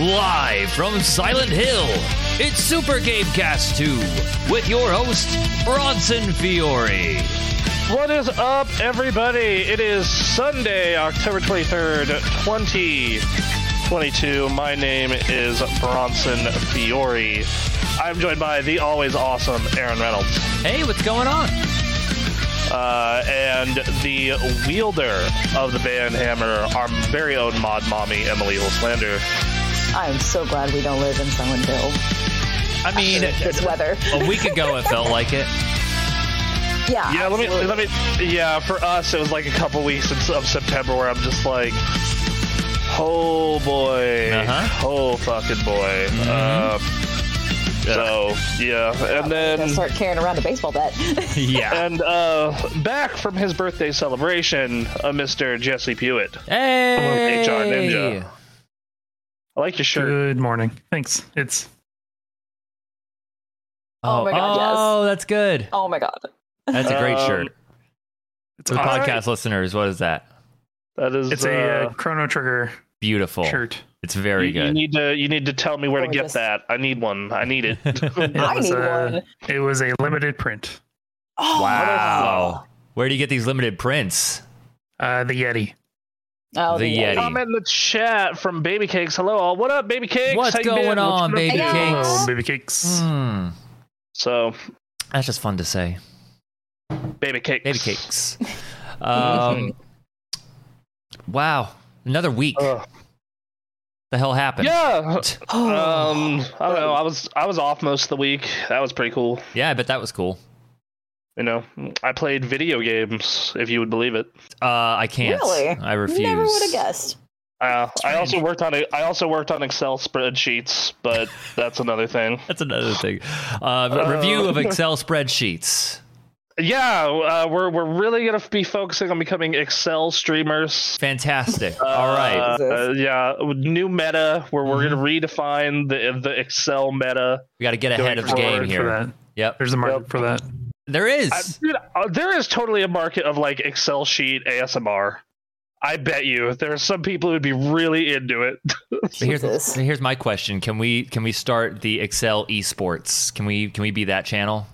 Live from Silent Hill, it's Super Gamecast 2 with your host, Bronson Fiore. What is up, everybody? It is Sunday, October 23rd, 2022. My name is Bronson Fiore. I'm joined by the always awesome Aaron Reynolds. Hey, what's going on? Uh, and the wielder of the band Hammer, our very own mod mommy, Emily Holslander. I am so glad we don't live in Silent I mean, This weather. a week ago it felt like it. Yeah. Yeah, let me, let me, yeah, for us, it was like a couple weeks of September where I'm just like, oh boy. Uh-huh. Oh fucking boy. Um, so, yeah. And Gonna then. start carrying around a baseball bat. Yeah. And uh, back from his birthday celebration, uh, Mr. Jesse Pewitt. Hey! HR Ninja. I like your shirt. Good morning. Thanks. It's Oh my God, yes. Oh, that's good. oh my god. That's a great Um, shirt. it's For the podcast right. listeners, what is that? That is. it's a uh, uh, Chrono Trigger Beautiful. shirt. It's very you, you good. need to you need to tell me where to get Gorgeous. that. I need one. I need it. It I was need a, one. It was a limited print. Oh, Wow. Where do you get these limited prints? Uh, the Yeti. Oh, The Yeti. Comment in the chat from Baby Cakes. Hello all. What up, Baby Cakes? What's How going been? What's on, been Baby to Cakes? Hello, baby cakes. Hmm. So, That's just fun to say. Baby Cakes. Baby cakes. Um, wow. Another week. Ugh. the hell happened? Yeah. Um, I don't know. I was I was off most of the week. That was pretty cool. Yeah, I bet that was cool. You know, I played video games, if you would believe it. Uh, I can't. Really? I refuse. Never would have guessed. Uh, I also worked on I also worked on Excel spreadsheets, but that's another thing. That's another thing. Uh, re- review of Excel spreadsheets. Yeah, uh, we're we're really gonna be focusing on becoming Excel streamers. Fantastic. All right. Uh, Jesus. uh, yeah, new meta where we're Mm-hmm. gonna redefine the the Excel meta. We got to get ahead of the game Market For here. that. Yep. There's a market Yep. for that. There is. I, dude, uh, there is totally a market of like Excel sheet ASMR. I bet you there are some people who'd be really into it. But here's, here's my question: Can we can we start the Excel esports? Can we can we be that channel?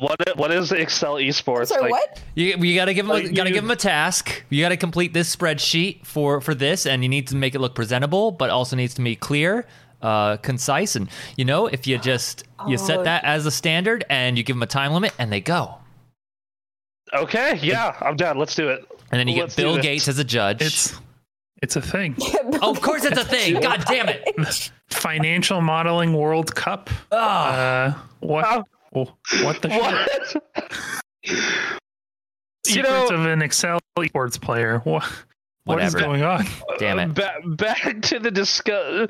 what what is Excel esports? Sorry, like, what? You, you got to give them Like, got to you- give them a task. You got to complete this spreadsheet for for this, and you need to make it look presentable, but also needs to be clear, uh, concise, and you know if you just you set Oh. that as a standard and you give them a time limit and they go, Okay, yeah, I'm down. Let's do it. and then you Let's get Bill. Gates as a judge. It's it's a thing. oh, of course, it's a thing. God damn it! Financial Modeling World Cup. Ah. Uh, what? Wow. oh, what the shit? What? Secrets know- of an Excel esports player. What? What is going on? Damn it. Back, back to the discuss.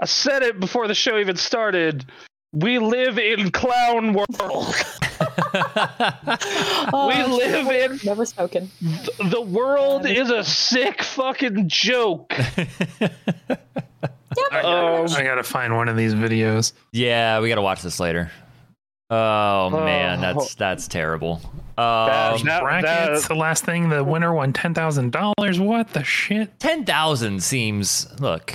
I said it before the show even started. We live in clown world. Oh, we live in Never spoken. the world is a sick fucking joke. I, Um, I gotta find one of these videos. yeah, we got to watch this later. Oh man, Oh. that's that's terrible. Bad. Um, That- Brackets. that- the last thing, the winner won ten thousand dollars. What the shit? ten thousand seems look.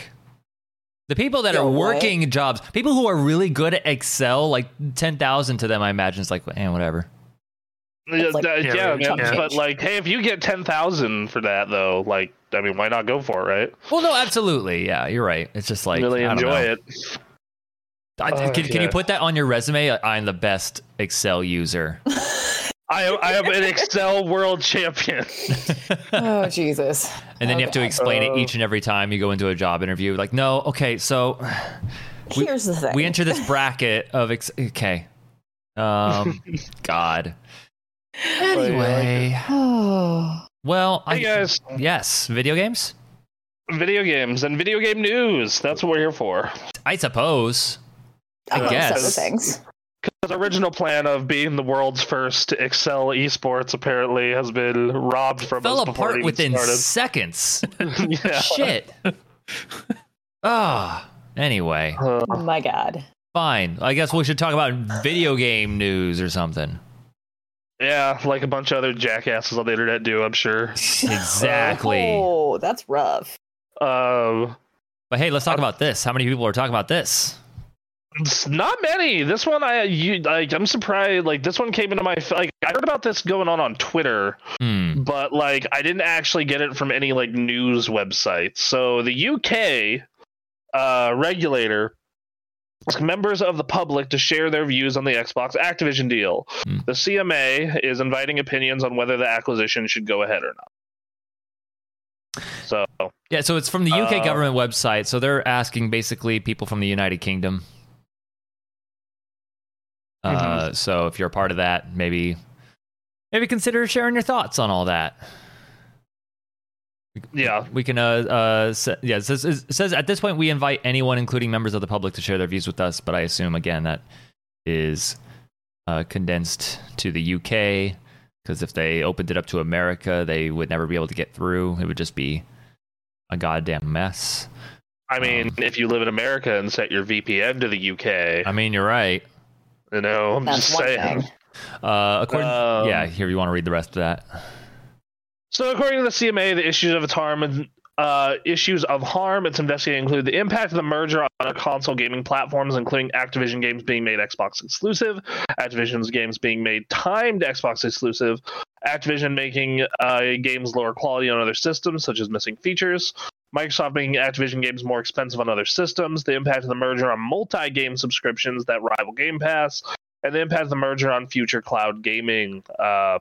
The people that Yeah, are what? working jobs, people who are really good at Excel, like ten thousand to them, I imagine it's like, eh, whatever. Yeah, like- that- Yeah, yeah, yeah. but like, hey, if you get ten thousand for that, though, like, I mean, why not go for it, right? Well, no, absolutely, yeah, you're right. It's just like really I don't enjoy know. it. I, Oh, can, can you put that on your resume? I'm the best Excel user. I I am an Excel world champion. Oh Jesus. And then you have to explain Oh. it each and every time you go into a job interview. Like, no, okay, so We- Here's the thing. we enter this bracket of ex- okay. Um, God. Anyway, Oh. well, I Hey guys, yes, video games. video games and video game news. That's what we're here for. I suppose. I Amongst guess. other things. The original plan of being the world's first Excel esports apparently has been robbed from Fell us before it apart even within started. seconds. Shit. Ah. anyway, Uh, Oh my God. fine. I guess we should talk about video game news or something. yeah, like a bunch of other jackasses on the internet do, I'm sure. Exactly. Oh, that's rough. Um, But hey, let's talk about this. How many people are talking about this? It's not many. This one, I you like. I'm surprised. Like this one came into my like. I heard about this going on on Twitter, Hmm. but like I didn't actually get it from any like news websites. So the UK uh, regulator members of the public to share their views on the Xbox Activision deal. Hmm. The CMA is inviting opinions on whether the acquisition should go ahead or not. So Yeah, so it's from the UK Uh, government website. So they're asking basically people from the United Kingdom. Uh, so if you're a part of that, maybe maybe consider sharing your thoughts on all that. yeah, We can, uh, uh, yeah, it says, it says at this point we invite anyone, including members of the public, to share their views with us. But I assume again that is uh, condensed to the UK because if they opened it up to America, they would never be able to get through. It would just be a goddamn mess. I mean, if you live in America and set your VPN to the UK, I mean, you're right. You know, I'm That's just saying. thing. Uh, according, Um, yeah, here you want to read the rest of that. So, according to the CMA, the issues of its harm, uh, issues of harm it's investigating include the impact of the merger on other console gaming platforms, including Activision games being made Xbox exclusive, Activision's games being made timed Xbox exclusive, Activision making uh, games lower quality on other systems, such as missing features. Microsoft making Activision games more expensive on other systems, the impact of the merger on multi game subscriptions that rival Game Pass, and the impact of the merger on future cloud gaming uh,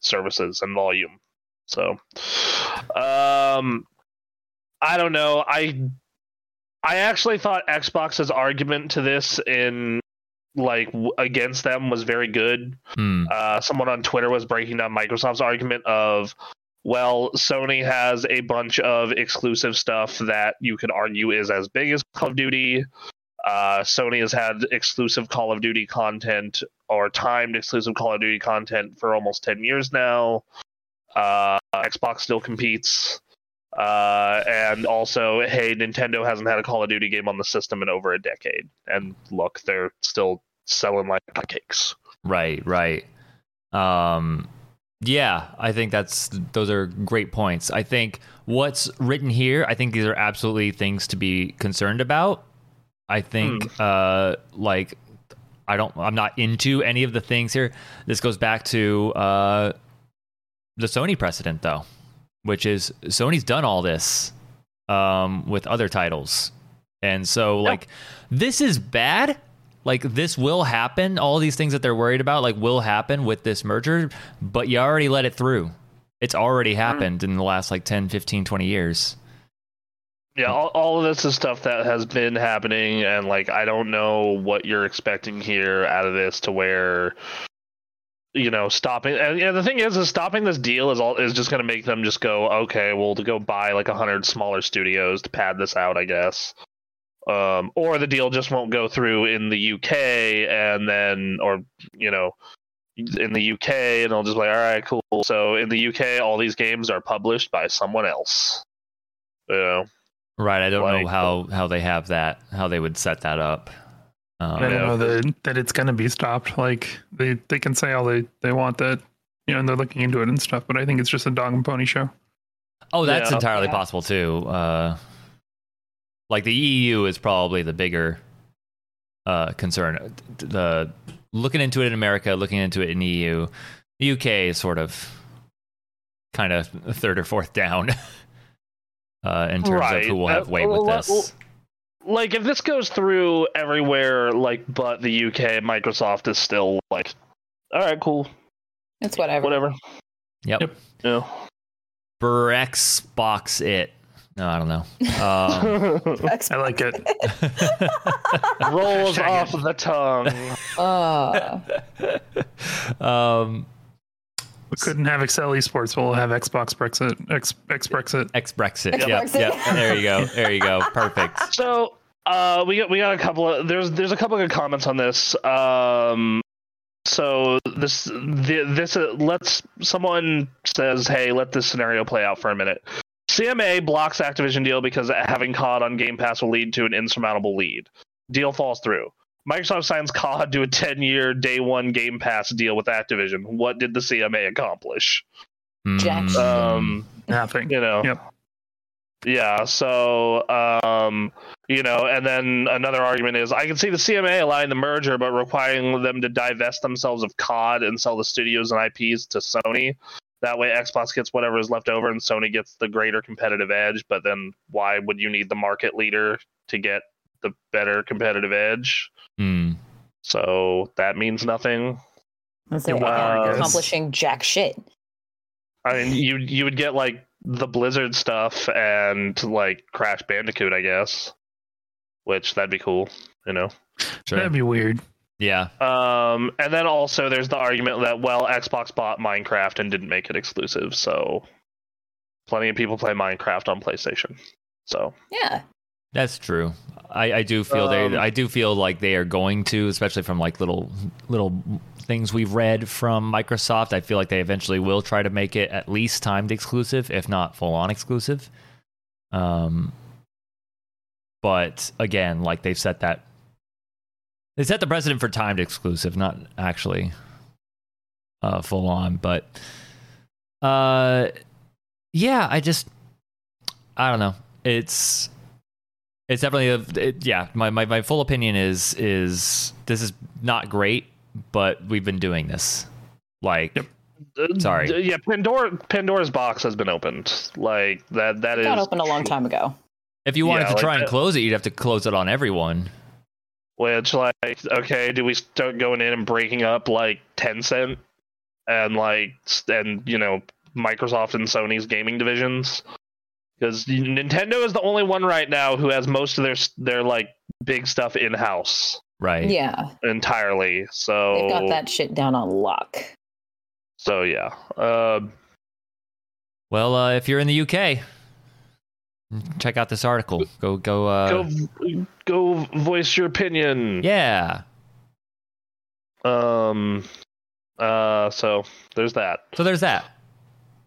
services and volume. So, um, I don't know. I I actually thought Xbox's argument to this in like w- against them was very good. Hmm. Uh, someone on Twitter was breaking down Microsoft's argument of, well, Sony has a bunch of exclusive stuff that you could argue is as big as Call of Duty. Uh, Sony has had exclusive Call of Duty content or timed exclusive Call of Duty content for almost 10 years now. Uh, Xbox still competes. Uh, and also, hey, Nintendo hasn't had a Call of Duty game on the system in over a decade. And look, they're still selling like hotcakes. Right, right. Um, yeah, I think that's those are great points. I think what's written here, I think these are absolutely things to be concerned about. I think, uh, like, I don't, I'm not into any of the things here. This goes back to uh, the Sony precedent, though, which is Sony's done all this um, with other titles, and so like, this is bad like this will happen all these things that they're worried about like will happen with this merger but you already let it through it's already mm-hmm. happened in the last like 10 15 20 years Yeah, all, all of this is stuff that has been happening, and like I don't know what you're expecting here out of this to where you know stopping. And yeah, the thing is, is stopping this deal is all is just going to make them just go okay, well to go buy like a hundred smaller studios to pad this out, I guess. Um, or the deal just won't go through in the UK, and then or you know in the UK, and they'll just be like, all right, cool. So in the UK, all these games are published by someone else. You know. right i don't know how how they have that how they would set that up um, I don't Yeah. know that that it's gonna be stopped. Like they they can say all they they want that, you know, and they're looking into it and stuff. But I think it's just a dog and pony show. oh that's Yeah. entirely Yeah. possible too uh like the eu is probably the bigger uh concern the looking into it in america looking into it in eu the uk is sort of kind of third or fourth down uh, in terms Right. of who will Uh, have weight with well, this. well, like if this goes through everywhere like but the UK Microsoft is still like all right cool It's whatever. whatever Yep. Yep. yeah Xbox it. No, I don't know. Um, I like it. rolls off it. the tongue Uh, um, We couldn't have Excel Esports. We'll have Xbox Brexit. X, X Brexit. X Brexit. Ex- Yep, yep. There you go. There you go. Perfect. so uh we got we got a couple of there's there's a couple of good comments on this um so this the, this uh, let's someone says hey let this scenario play out for a minute cma blocks activision deal because having cod on game pass will lead to an insurmountable lead deal falls through microsoft signs cod to a 10-year day one game pass deal with activision what did the cma accomplish Jack. Mm, um Nothing. you know Yep. Yeah, so um, you know, and then another argument is I can see the CMA allowing the merger, but requiring them to divest themselves of COD and sell the studios and IPs to Sony. That way, Xbox gets whatever is left over, and Sony gets the greater competitive edge. But then, why would you need the market leader to get the better competitive edge? Hmm. So that means nothing. And so Yeah, well, I guess. accomplishing jack shit. I mean, you you would get like the Blizzard stuff and like Crash Bandicoot, I guess. Which that'd be cool, you know. Sure. That'd be weird. Yeah. Um, and then also there's the argument that well, Xbox bought Minecraft and didn't make it exclusive, so plenty of people play Minecraft on PlayStation. So Yeah. That's true. I, I do feel Um, they. I do feel like they are going to, especially from like little little things we've read from Microsoft. I feel like they eventually will try to make it at least timed exclusive, if not full on exclusive. Um, but again, like they've set that they set the precedent for timed exclusive, not actually uh, full on. But uh, yeah, I just I don't know. It's it's definitely a it, yeah. My, my my full opinion is is this is not great, but we've been doing this. Like Yep. uh, Sorry. yeah, Pandora Pandora's box has been opened. Like that that It is got opened a long time ago. if you wanted Yeah, to like try and that- close it, you'd have to close it on everyone. Which like okay, do we start going in and breaking up like Tencent and like and you know Microsoft and Sony's gaming divisions? Because Nintendo is the only one right now who has most of their their like big stuff in house Right. Yeah. entirely. So They've got that shit down on lock. So yeah, uh, Well, uh, if you're in the UK, check out this article. Go go. Uh, go go voice your opinion. Yeah. Um. Uh. So there's that. So there's that.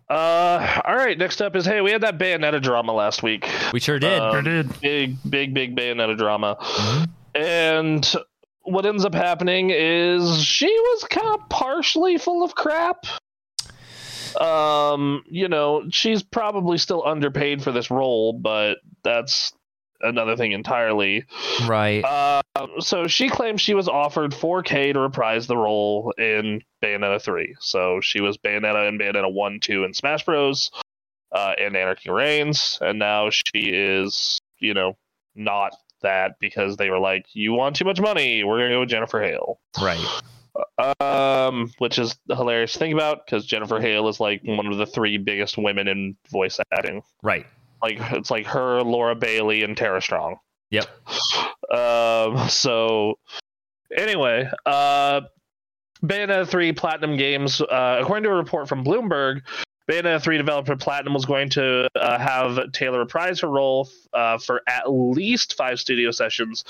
Uh. All right. Next up is hey, we had that Bayonetta drama last week. We sure did. Uh, Sure did. Big, big, big Bayonetta drama. Mhm. And what ends up happening is she was kind of partially full of crap. Um, you know, she's probably still underpaid for this role, but that's another thing entirely. Right. Uh, so she claims she was offered 4K to reprise the role in Bayonetta 3. So she was Bayonetta in Bayonetta 1, 2, and Smash Bros. Uh, and Anarchy Reigns, and now she is, you know, not that because they were like, "You want too much money? We're gonna go with Jennifer Hale." right. Um, which is hilarious to think about because Jennifer Hale is like one of the three biggest women in voice acting. Right. Like it's like her, Laura Bailey, and Tara Strong. Yep. Um. So, anyway, uh, Bayonetta 3 Platinum Games, uh, according to a report from Bloomberg, Bayonetta 3 developer Platinum was going to uh, have Taylor reprise her role uh, for at least five studio sessions.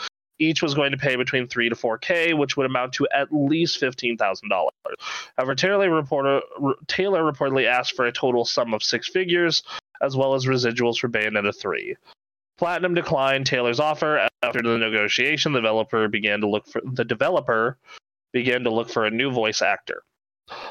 Each was going to pay between three to four k, which would amount to at least fifteen thousand dollars. However, Taylor, reporter, Taylor reportedly asked for a total sum of six figures, as well as residuals for Bayonetta 3. Platinum declined Taylor's offer after the negotiation. The developer began to look for the developer began to look for a new voice actor.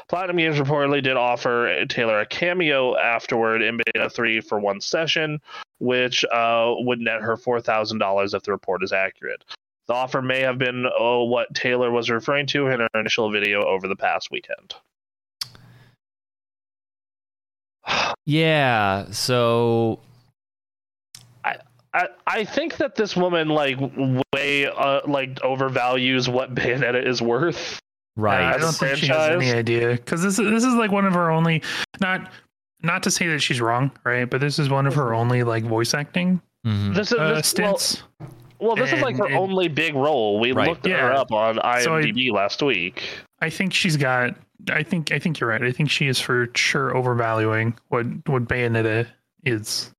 Platinum Games reportedly did offer Taylor a cameo afterward in Bayonetta 3 for one session, which uh, would net her $4,000 if the report is accurate. The offer may have been oh, what Taylor was referring to in her initial video over the past weekend. Yeah. So I, I think that this woman like way uh, like overvalues what Bayonetta is worth. right. I as a don't think she has any idea because this is this is like one of her only not not to say that she's wrong, right? But this is one of her only like voice acting Mhm. This is uh, this, stints. well, this is like her and- only big role. We Right. looked her up on So I- IMDb last week. I think she's got. I think I think you're right. I think she is for sure overvaluing what what Bayonetta is.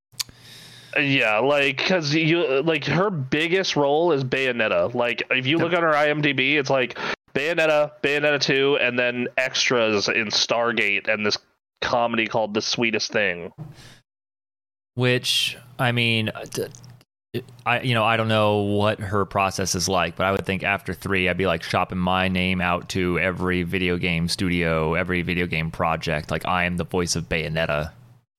Yeah, like because you like her biggest role is Bayonetta. Like if you look on her IMDb, it's like Bayonetta, Bayonetta two, and then extras in Stargate and this comedy called The Sweetest Thing. Which I mean, d- I you know I don't know what her process is like, but I would think after three, I'd be like shopping my name out to every video game studio, every video game project. Like I am the voice of Bayonetta.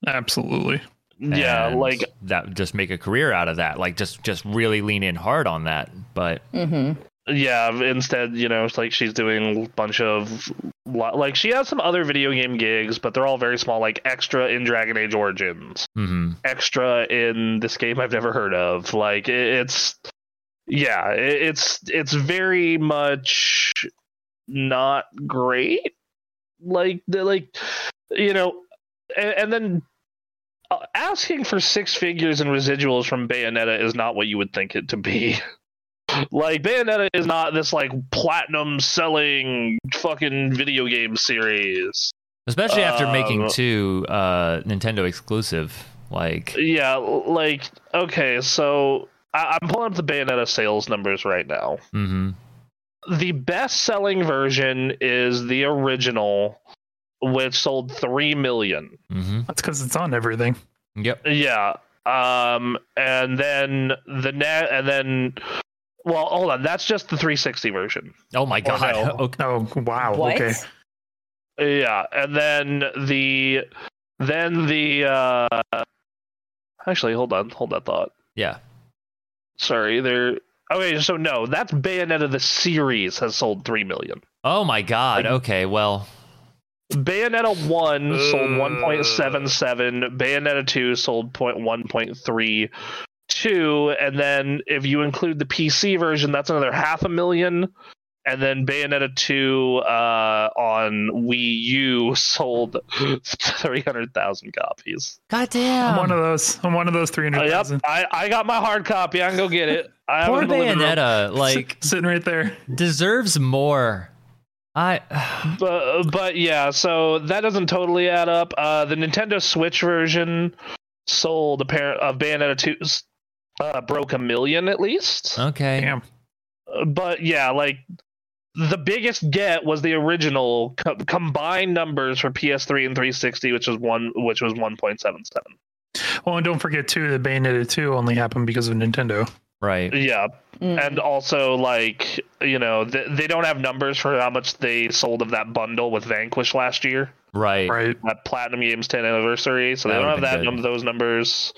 Absolutely. Yeah, like that just make a career out of that like just just really lean in hard on that but Mm-hmm. Yeah. Instead, you know, it's like she's doing a bunch of like she has some other video game gigs, but they're all very small, like extra in Dragon Age Origins, hmm extra in this game I've never heard of. Like it, it's yeah, it, it's it's very much not great. Like the like you know, and, and then uh, asking for six figures in residuals from Bayonetta is not what you would think it to be. like Bayonetta is not this like platinum selling fucking video game series. especially after making Um, two uh nintendo exclusive like Yeah, like okay, so I, I'm pulling up the Bayonetta sales numbers right now. hmm The best selling version is the original, which sold three million. hmm That's because it's on everything. yep Yeah. Um, and then the net, and then, well, hold on, that's just the 360 version. oh my god no. okay. Oh wow. What? Okay. Yeah, and then the, then the, uh, actually, hold on, hold that thought. yeah Sorry, there. Okay, so no, that's Bayonetta the series has sold three million. oh my god Like- okay well Bayonetta one sold Uh. one point seven seven. Bayonetta two sold point one point three two, and then if you include the PC version, that's another half a million. And then Bayonetta two uh, on Wii U sold three hundred thousand copies. god damn I'm one of those. I'm one of those three Uh, yep. I, I got my hard copy. I can go get it. I have it poor in the living bayonetta like sitting right there. deserves more i but but yeah, so that doesn't totally add up. Uh, the Nintendo Switch version sold a pair of Bayonetta 2 uh, broke a million at least. okay Damn. But yeah, like the biggest get was the original co- combined numbers for PS3 and 360, which was one which was 1.77. Well, and don't forget too that Bayonetta two only happened because of Nintendo. right Yeah, Mm. and also like you know th- they don't have numbers for how much they sold of that bundle with Vanquish last year. right Right. that Platinum Games 10 anniversary, so That they don't have that been num- those numbers.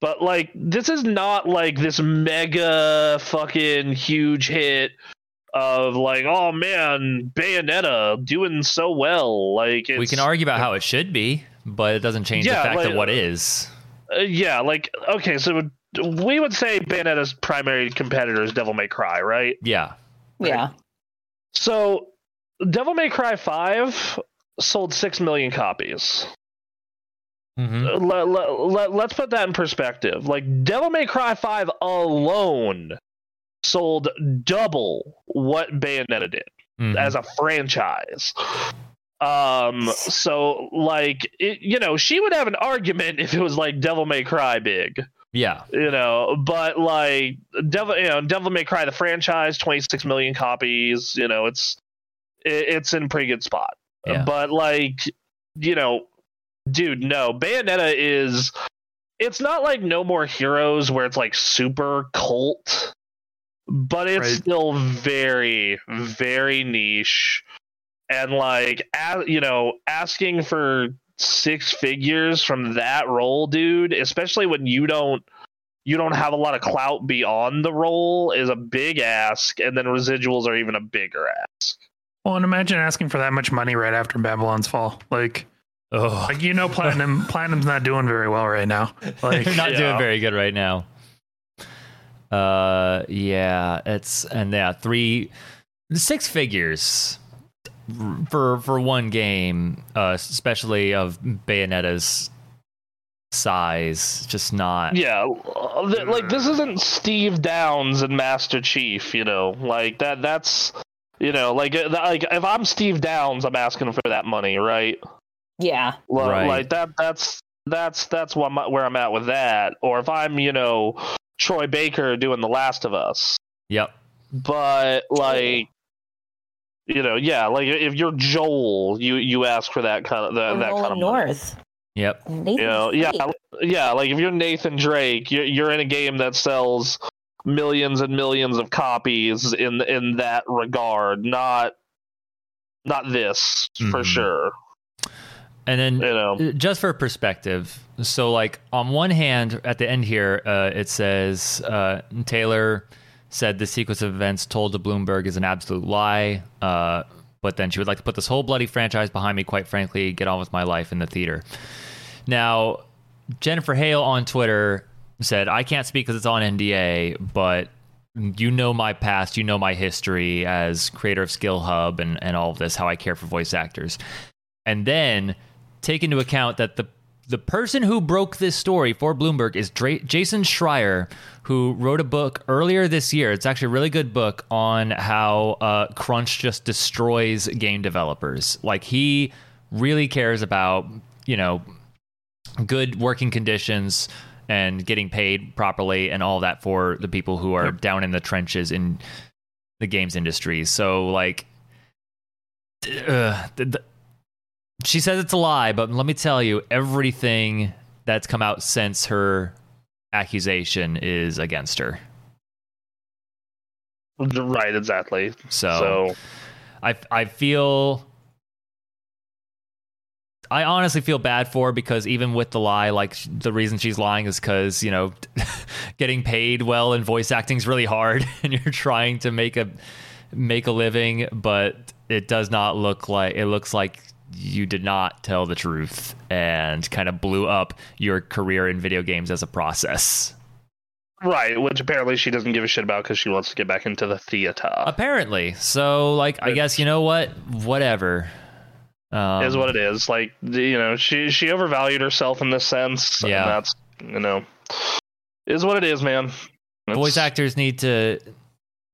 But like, this is not like this mega fucking huge hit of like, oh man, Bayonetta doing so well. Like, it's, we can argue about how it should be but it doesn't change Yeah, the fact like- of what is uh, yeah, like okay, so we would say Bayonetta's primary competitor is Devil May Cry, right? yeah yeah. So, Devil May Cry 5 sold six million copies. Let, let, let, let's put that in perspective. Like Devil May Cry 5 alone sold double what Bayonetta did Mm-hmm. as a franchise. Um so like it, you know, she would have an argument if it was like Devil May Cry big, yeah you know, but like Devil you know, Devil May Cry the franchise 26 million copies, you know, it's it, it's in pretty good spot. Yeah. But like, you know, dude, no. Bayonetta is it's not like No More Heroes where it's like super cult, but it's Right. still very, very niche. And like, you know, asking for six figures from that role, dude, especially when you don't you don't have a lot of clout beyond the role is a big ask, and then residuals are even a bigger ask. Well, and imagine asking for that much money right after Babylon's Fall. Like, oh like you know, Platinum, Platinum's not doing very well right now. Like, They're not Yeah. doing very good right now. Uh, yeah, it's and yeah, three, six figures for for one game, uh, especially of Bayonetta's size, just not. Yeah, like this isn't Steve Downes and Master Chief, you know, like that. That's you know, like uh, like if I'm Steve Downes, I'm asking for that money, right? Yeah. Well, Right. Like that. That's that's that's what my, where I'm at with that. Or if I'm you know Troy Baker doing The Last of Us, Yep. but like. You know, yeah, like if you're Joel, you you ask for that kind of that, that kind Nolan of money. North. Yep. Nathan You know, yeah, Drake. yeah. Like if you're Nathan Drake, you're you're in a game that sells millions and millions of copies in in that regard. Not not this for Mhm. sure. And then You know, just for perspective, so like on one hand, at the end here, uh, it says uh, Taylor said the sequence of events told to Bloomberg is an absolute lie. Uh, but then she would like to put this whole bloody franchise behind me. Quite frankly, get on with my life in the theater. Now, Jennifer Hale on Twitter said, "I can't speak because it's on NDA, but." You know my past, you know my history as creator of Skill Hub and, and all of this, how I care for voice actors. And then take into account that the the person who broke this story for Bloomberg is Dra- Jason Schreier, who wrote a book earlier this year. It's actually a really good book on how uh, crunch just destroys game developers. Like he really cares about you know good working conditions and getting paid properly and all that for the people who are Yep. down in the trenches in the games industry. So like. Uh, the, the, she says it's a lie, but let me tell you, everything that's come out since her accusation is against her. right? Exactly. So, So, I I feel I honestly feel bad for her because even with the lie, like the reason she's lying is because you know getting paid well in voice acting is really hard, and you're trying to make a make a living, but it does not look like it looks like you did not tell the truth and kind of blew up your career in video games as a process. right, which apparently she doesn't give a shit about because she wants to get back into the theater. Apparently, so like I guess you know what, whatever. Um, is what it is. Like you know, she she overvalued herself in this sense. and Yeah. that's you know, is what it is, man. voice actors need to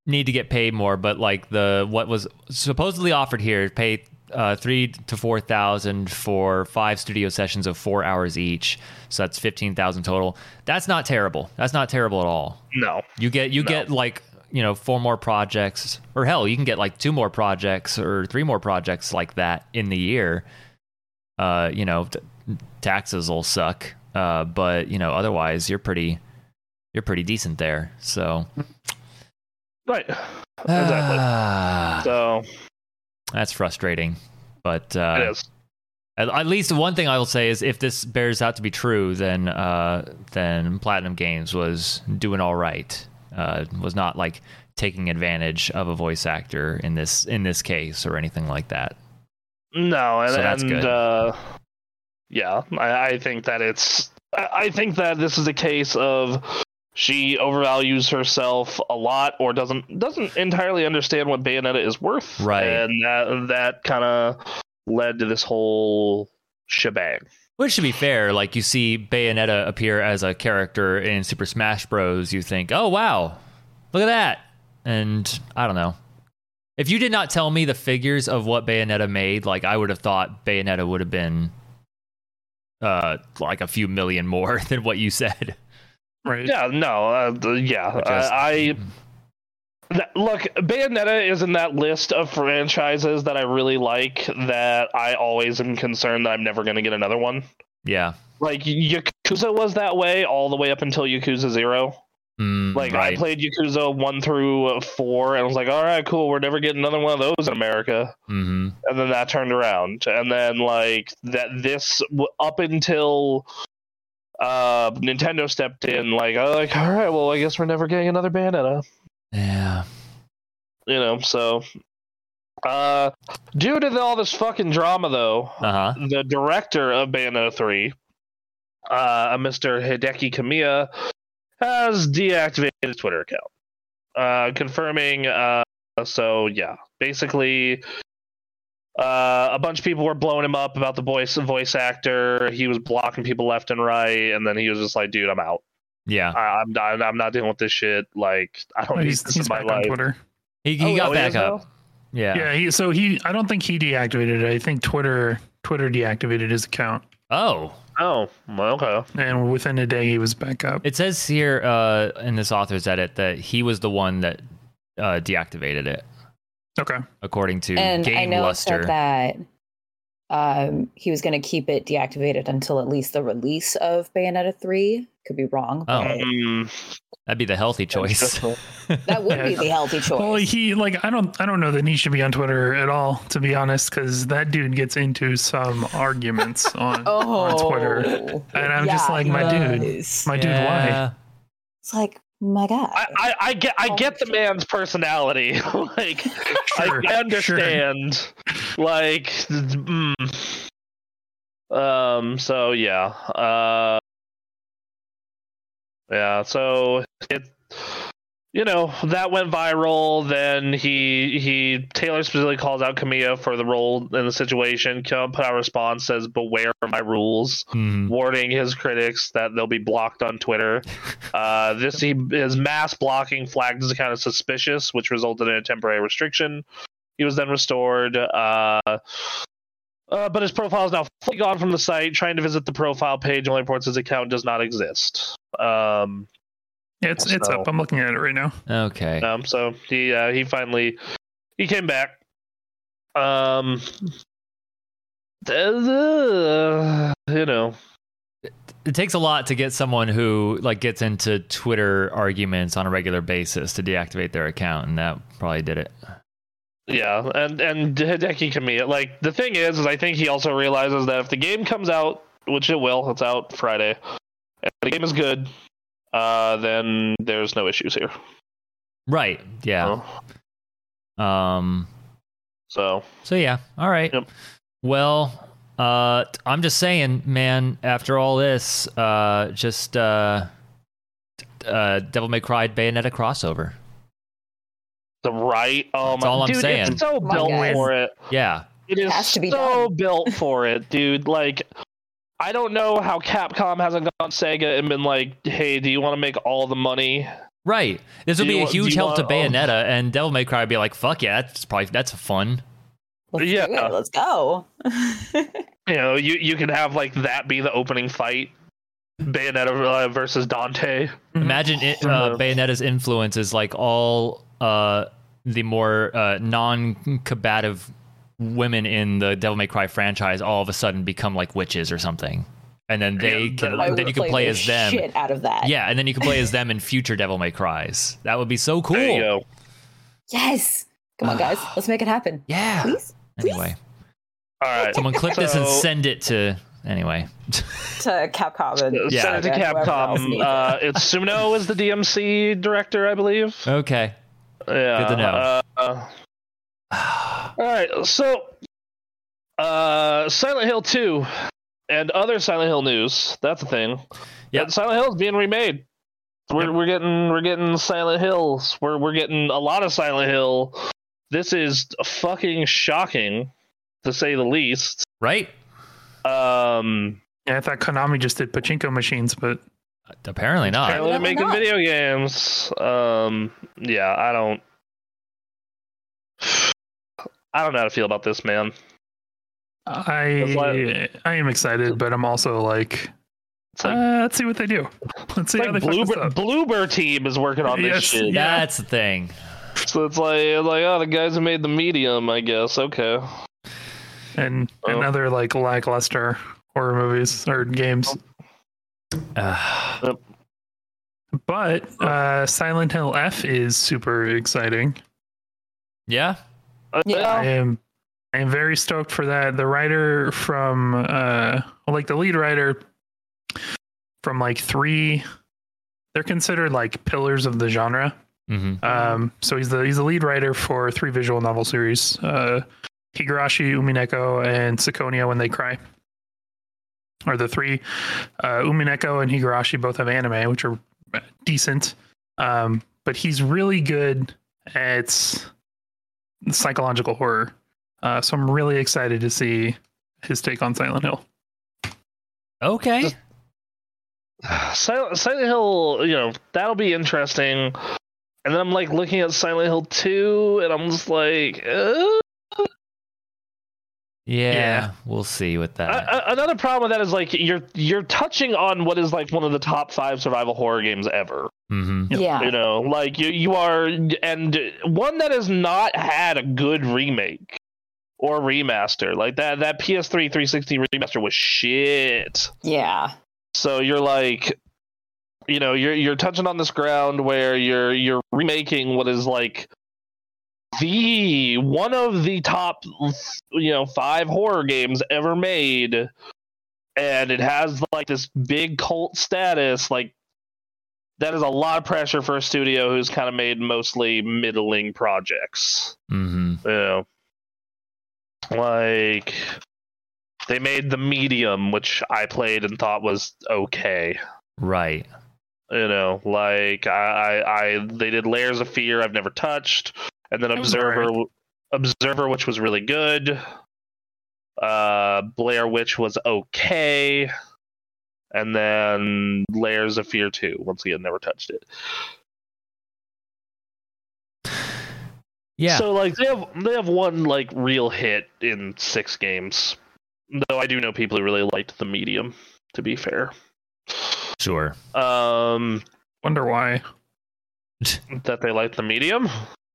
need to get paid more but like the what was supposedly offered here pay uh, three to four thousand for five studio sessions of four hours each. So that's 15000 total. That's not terrible. That's not terrible at all. No, you get you No. get like you know four more projects or hell you can get like two more projects or three more projects like that in the year. Uh you know t- taxes will suck uh but you know otherwise you're pretty you're pretty decent there so. Right, exactly. So that's frustrating but uh it is. at, at least one thing I will say is if this bears out to be true, then uh, then Platinum Games was doing all right. Uh, was not like taking advantage of a voice actor in this in this case or anything like that. No, and, So that's and good. Uh, yeah, I, I think that it's. I, I think that this is a case of she overvalues herself a lot, or doesn't doesn't entirely understand what Bayonetta is worth, Right. And that that kind of led to this whole shebang. Which to be fair, like you see Bayonetta appear as a character in Super Smash Bros, you think, "Oh wow, look at that!" And I don't know. If you did not tell me the figures of what Bayonetta made, like I would have thought Bayonetta would have been uh like a few million more than what you said. Right. Yeah, no, uh, yeah, just- I. That, look, Bayonetta is in that list of franchises that I really like. That I always am concerned that I'm never going to get another one. yeah. Like Yakuza was that way all the way up until Yakuza Zero. Mm, Like right. I played Yakuza one through uh, four, and I was like, "All right, cool, we're never getting another one of those in America." hmm And then that turned around, and then like that, this up until uh Nintendo stepped in, like, oh, like, all right, well, I guess we're never getting another Bayonetta, Yeah. you know. So, uh, due to all this fucking drama, though, Uh huh. the director of Bayonetta 3, uh, Mr. Hideki Kamiya, has deactivated his Twitter account, uh, confirming. Uh, so yeah, basically, uh, a bunch of people were blowing him up about the voice voice actor. He was blocking people left and right, and then he was just like, "Dude, I'm out. Yeah. I, I'm not. I'm not dealing with this shit. Like, I don't need He's, this he's in my back on life." Twitter. He, he Oh, got oh, back is up. now? Yeah. Yeah. He, so he, I don't think he deactivated it. I think Twitter, Twitter deactivated his account, Oh. Oh, well, okay. and within a day he was back up. It says here uh, in this author's edit that he was the one that uh, deactivated it, Okay. according to and Game I know it Luster. said that um, he was going to keep it deactivated until at least the release of Bayonetta 3. Could be wrong. Oh. but Mm, That'd be the healthy choice. That would be the healthy choice. Well, he like I don't I don't know that he should be on Twitter at all, to be honest, because that dude gets into some arguments on oh, on Twitter, and I'm just like, he my dude, does. my dude, why? It's like, my God. I, I, I get I get the man's personality. like Sure, I understand. Like mm. um so yeah. Uh yeah, so it you know, that went viral. Then he he Taylor specifically calls out Kamiya for the role in the situation. Kim put out a response says, "Beware of my rules." Mhm. warning his critics that they'll be blocked on Twitter. Uh, this he, his mass blocking flagged his account as suspicious, which resulted in a temporary restriction. He was then restored. Uh, uh, but his profile is now fully gone from the site. Trying to visit the profile page only reports his account does not exist. Um, Yeah, it's it's up. I'm looking at it right now. Okay. um, so he uh, he finally he came back. Um, uh, you know, It takes a lot to get someone who like gets into Twitter arguments on a regular basis to deactivate their account, and that probably did it. Yeah, and and Hideki Kamiya, like the thing is, is I think he also realizes that if the game comes out, which it will, it's out Friday, if the game is good, uh, then there's no issues here. Right. Yeah. Um. So So yeah. All right. Yep. Well, uh, I'm just saying, man. After all this, uh, just uh, uh, Devil May Cry Bayonetta crossover. the right, oh That's my, all I'm dude, saying. it's so built for it. Yeah. It is has to be so done. built for it, dude. Like, I don't know how Capcom hasn't gone Sega and been like, "Hey, do you want to make all the money?" Right. This would be a wa- huge help to want-. Bayonetta, and Devil May Cry would be like, "Fuck yeah, that's probably that's fun." Let's Yeah. do it. Let's go. You know, you you could have like that be the opening fight, Bayonetta uh, versus Dante. Imagine it, uh. Bayonetta's influence is like all uh, the more uh, non-combative women in the Devil May Cry franchise all of a sudden become like witches or something, and then they Yeah, can that- I then you can play the as them. Shit out of that. Yeah, and then you can play as them in future Devil May Cries. That would be so cool. There you go. Yes. Come on, guys. Let's make it happen. Yeah. Please. Anyway, All right. someone clip this and send it to. Anyway, To Capcom and Yeah. Send it to Sega, Capcom. Uh, it's Itsuno is the DMC director, I believe. okay. Yeah. Good to know. Uh, all right. So, uh, Silent Hill 2 and other Silent Hill news. That's a thing. Yeah, Silent Hill is being remade. We're, Yep. we're getting we're getting Silent Hills. We're we're getting a lot of Silent Hill. This is fucking shocking, to say the least. Right? Um, Yeah, I thought Konami just did pachinko machines, but Apparently not. apparently they're Apparently making not. video games. Um, yeah, I don't. I don't know how to feel about this, man. It's I I am excited, but I'm also like, like, uh, let's see what they do. Let's see it's how like they fuck this Bloober, up. Bloober team is working on this Yes, shit. yeah. That's the thing. So it's like, it's like, oh, the guys who made the medium, I guess. Okay. and Oh. and other like lackluster horror movies or games. Uh, But uh, Silent Hill F is super exciting. yeah. Uh, Yeah. I am I am very stoked for that. The writer from uh like the lead writer from like three they're considered like pillars of the genre. hmm Um so he's the he's the lead writer for three visual novel series. Uh Higurashi, Umineko, and Ciconia When They Cry. Are the three uh Umineko and Higurashi both have anime, which are decent. Um, but he's really good at psychological horror. Uh, so I'm really excited to see his take on Silent Hill. Okay. Silent, Silent Hill, you know, that'll be interesting. And then I'm like looking at Silent Hill 2, and I'm just like, uh, Yeah, Yeah. we'll see with that. I- I- another problem with that is like you're you're touching on what is like one of the top five survival horror games ever. Hmm Yeah. You know, like you you are, and one that has not had a good remake or remaster. Like that that PS3 360 remaster was shit. Yeah. So you're like, you know you're you're touching on this ground where you're you're remaking what is like the one of the top you know five horror games ever made and it has like this big cult status like that is a lot of pressure for a studio who's kind of made mostly middling projects. Hmm you know like they made the medium which i played and thought was okay. Right. you know like I, I i they did layers of fear i've never touched and then observer observer which was really good. Uh blair witch was okay and then layers of fear 2 once again never touched it Yeah. so like they have they have one like real hit in six games though i do know people who really liked the medium to be fair sure. um Wonder why. that they liked the medium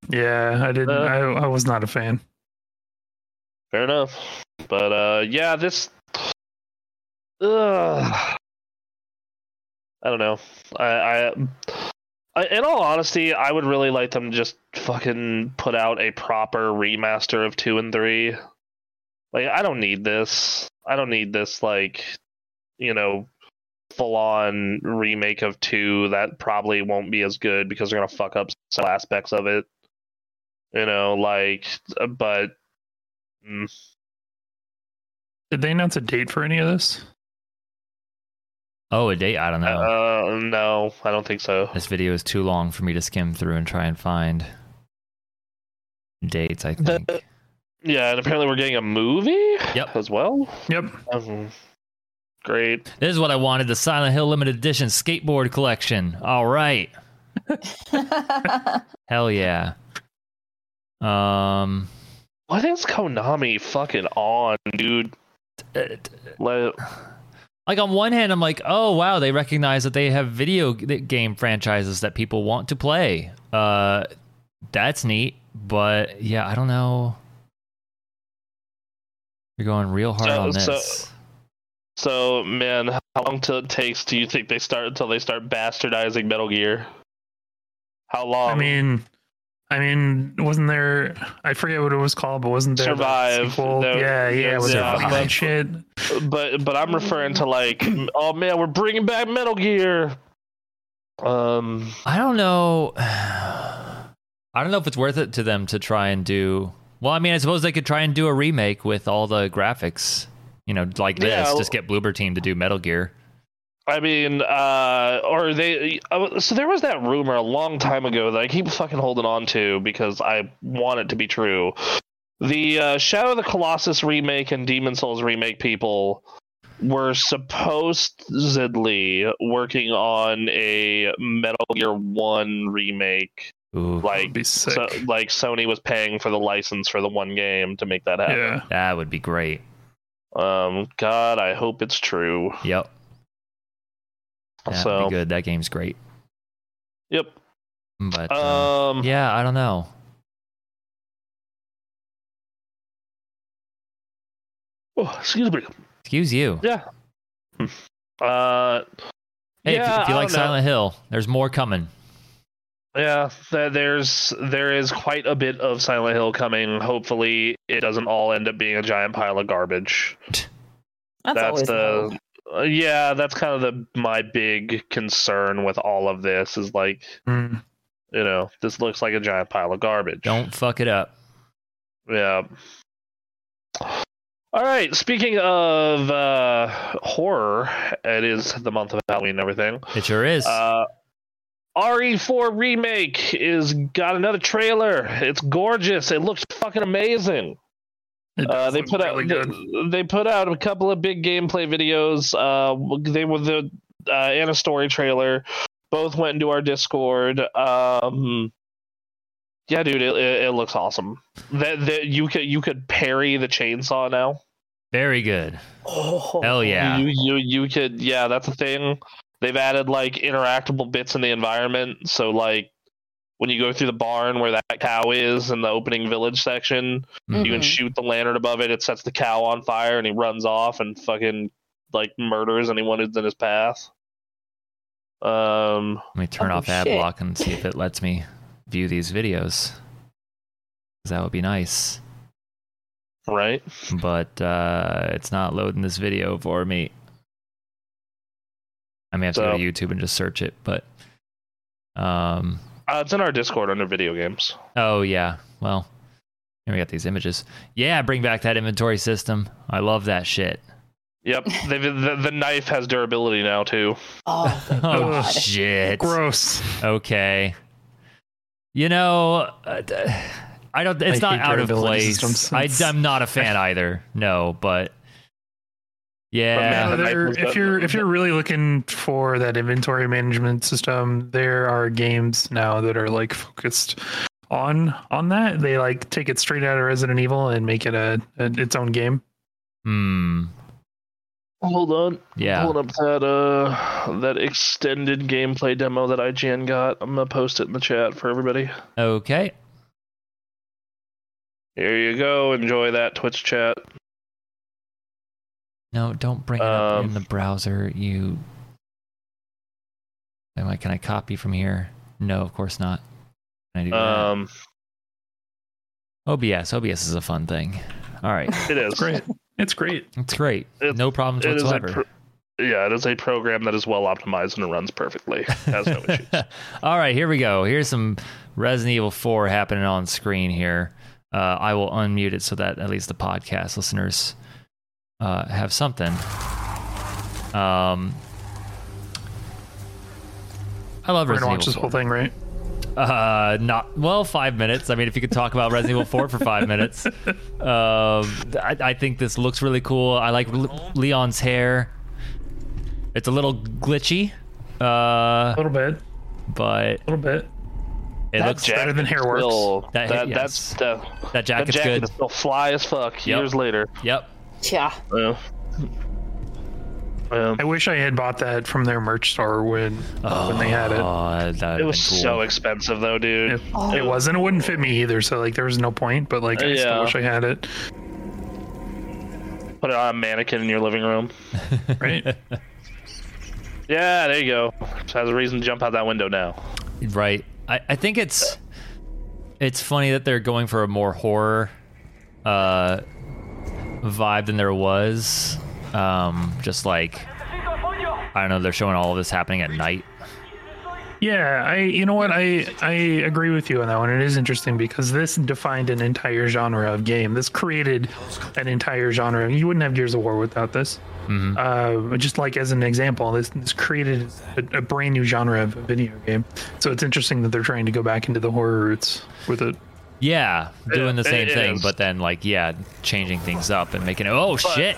Yeah, I didn't. Uh, I, I was not a fan. Fair enough. But uh yeah, this Ugh. I don't know. I, I I in all honesty, I would really like them to just fucking put out a proper remaster of 2 and 3. Like I don't need this. I don't need this like you know full on remake of 2 that probably won't be as good because they're to fuck up some aspects of it. You know, like but mm, Did they announce a date for any of this? Oh, a date? I don't know. Uh, no, I don't think so. this video is too long for me to skim through and try and find dates. I The- think. Yeah, and apparently we're getting a movie Yep. as well. Yep. Um, great. This is what I wanted: the Silent Hill limited edition skateboard collection. All right. Hell yeah. Um. What is Konami fucking on, dude? Let, like on one hand i'm like oh wow they recognize that they have video game franchises that people want to play uh that's neat but yeah i don't know you're going real hard So- on this so- so, man, how long till it takes do you think they start until they start bastardizing Metal Gear? How long? I mean, I mean, wasn't there? I forget what it was called, but wasn't there Survive. sequel? No, yeah, yeah, was yeah, it but- shit? but but I'm referring to like, oh man, we're bringing back Metal Gear. Um, i don't know i don't know if it's worth it to them to try and do well i mean i suppose they could try and do a remake with all the graphics you know like this Yeah, just get bloober team to do metal gear I mean, uh, or they. Uh, so there was that rumor a long time ago that I keep fucking holding on to because I want it to be true. The uh, Shadow of the Colossus remake and Demon's Souls remake people were supposedly working on a Metal Gear One remake. Ooh, Like, That'd be sick. so, like Sony was paying for the license for the one game to make that happen. yeah. that would be great Um, God, I hope it's true. yep that'd so, be good that game's great yep. but uh, Um, Yeah, I don't know. oh, excuse me. Excuse you. Yeah. Uh, Hey, Yeah, if, if you I like don't know. Silent Hill, there's more coming. yeah. There's there is quite a bit of Silent Hill coming. Hopefully, it doesn't all end up being a giant pile of garbage. That's, That's the- the Uh, yeah, that's kind of the my big concern with all of this is like Mm. you know this looks like a giant pile of garbage. Don't fuck it up. Yeah. All right. Speaking of uh, horror, it is the month of Halloween and everything. It sure is. Uh, RE4 remake is got another trailer. It's gorgeous. It looks fucking amazing. It Uh, they look put out good. they, they put out a couple of big gameplay videos. Uh, they were the uh, and a story trailer. Both went into our Discord. Um, yeah, dude, it, it, it looks awesome. That that you could you could parry the chainsaw now. Very good. oh, Hell yeah. You you you could yeah, that's a thing. They've added like interactable bits in the environment. So like when you go through the barn where that cow is in the opening village section, you can Mhm. shoot the lantern above it. It sets the cow on fire, and he runs off and fucking like murders anyone who's in his path. Um, Let me turn Oh, off ad shit. block and see if it lets me view these videos. 'Cause that would be nice. right. But uh, it's not loading this video for me. I may have to go to YouTube and just search it, but um Uh, it's in our Discord under video games. oh yeah. Well, here we got these images. Yeah, bring back that inventory system. I love that shit. Yep, They've, the the knife has durability now too. Oh, Oh shit. Gross. Okay. You know, uh, d- I don't. It's I not out of place. I, I'm not a fan either. No, but yeah, man, the knife there- if you're if you're really looking for that inventory management system, there are games now that are like focused on on that. They like take it straight out of Resident Evil and make it a, a its own game. hmm, Hold on. yeah. Pulling up that uh that extended gameplay demo that IGN got. I'm gonna post it in the chat for everybody. Okay. Here you go. Enjoy that Twitch chat. No, don't bring it up in Um, the browser. You. Am I? Can I copy from here? No, of course not. Can I do that? Um, OBS. OBS is a fun thing. All right, it is Great. It's great. it's great. It's- no problems It is a whatsoever. pro- yeah, it is a program that is well optimized and it runs perfectly. Has no issues. All right, here we go. Here's some Resident Evil 4 happening on screen here. Uh, I will unmute it so that at least the podcast listeners uh, have something. Um, I love We're Resident gonna watch Evil this 4. whole thing, right? Uh, not well, five minutes. I mean, if you could talk about Resident Evil 4 for five minutes, um, I, I think this looks really cool. I like Le- Leon's hair. It's a little glitchy, uh, A little bit. but A little bit. it That looks jacket better than hair works. still- That- That, yes. that's that, that that jacket's jacket good. is still fly as fuck years later. Yep. Yeah. Yeah. Um, I wish I had bought that from their merch store when when they had it. Oh, that it was so expensive though, dude. It, Oh. it wasn't. It wouldn't fit me either. So like, there was no point. But like, I still wish I had it. Put it on a mannequin in your living room. Right. Yeah, there you go. Just has a reason to jump out that window now. right. I, I think it's it's funny that they're going for a more horror uh, vibe than there was. Um, just like I don't know, they're showing all of this happening at night. Yeah, I you know what I I agree with you on that one. It is interesting because this defined an entire genre of game. This created an entire genre. You wouldn't have Gears of War without this. Uh, just like as an example, this this created a, a brand new genre of video game. So it's interesting that they're trying to go back into the horror roots with it. Yeah, doing the same it thing, is. but then like yeah, changing things up and making it. Oh shit!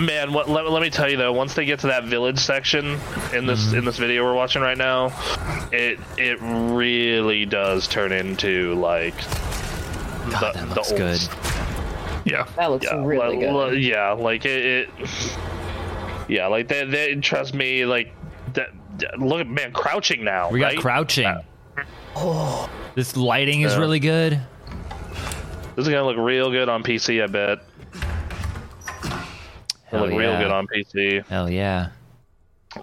Man, what, let, let me tell you though, once they get to that village section in this Mm-hmm. in this video we're watching right now, it it really does turn into like God, the, that looks old good. Yeah. That looks Yeah, really li- good. li- yeah, like it, it. Yeah, like they, they trust me. Like that. that- Look at man crouching now. We got right? crouching. Oh, This lighting is really good. This is gonna look real good on PC. I bet. It'll Hell look real good on PC. Hell yeah.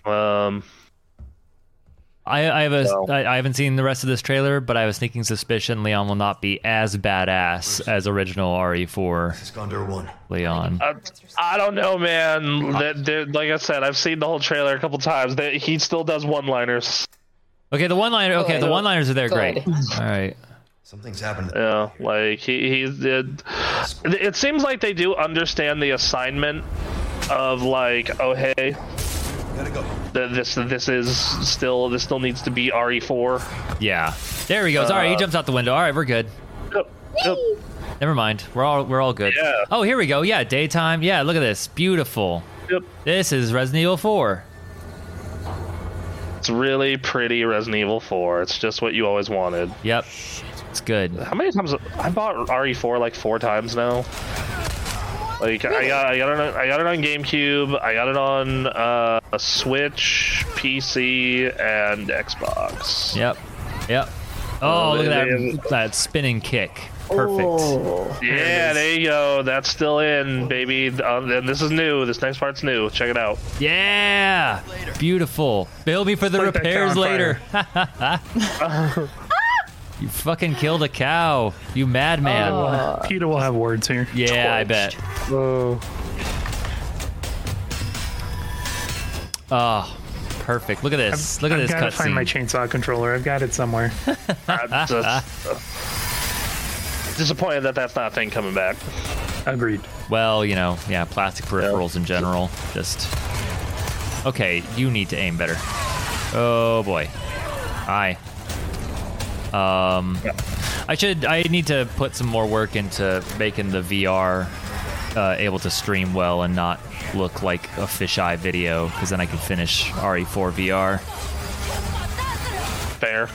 Um, I, I have a So- I, I haven't seen the rest of this trailer, but I have a sneaking suspicion Leon will not be as badass as original RE4 Iskander 1. Leon. I, I don't know, man. That there- like I said, I've seen the whole trailer a couple times. That he still does one-liners. Okay, the one liner. Okay, the one liners are there. Great. Good. All right. Something's happened. Yeah, like he he's it, it seems like they do understand the assignment of like, oh hey, Gotta go. th- this this is still this still needs to be RE4. Yeah. There he goes. All right, he Uh, jumps out the window. All right, we're good. Yep, yep. Never mind. We're all we're all good. Yeah. Oh, here we go. Yeah, daytime. Yeah, look at this. Beautiful. Yep. This is Resident Evil 4. It's really pretty Resident Evil 4. It's just what you always wanted. Yep. It's good. How many times I bought RE4 like four times now? Like I got I got it on, I got it on GameCube, I got it on uh, a Switch, PC, and Xbox. Yep. Yep. Oh, look at that that spinning kick. Perfect. Oh. Yeah, there you go. That's still in, baby. Um, and this is new. This next part's new. Check it out. Yeah, beautiful. Bill me for the Light that repairs later. you fucking killed a cow. You madman. Oh. Peter will have words here. yeah, I bet. Oh, perfect. Look at this. Look at I've this got to find my chainsaw controller. I've got it somewhere. I'm just, uh, disappointed that that's not a thing coming back. Agreed. Well, you know, yeah, plastic peripherals in general. Just okay. You need to aim better. Oh boy. Hi. Um, I should. I need to put some more work into making the VR uh, able to stream well and not look like a fisheye video, because then I can finish RE4 VR. Fair.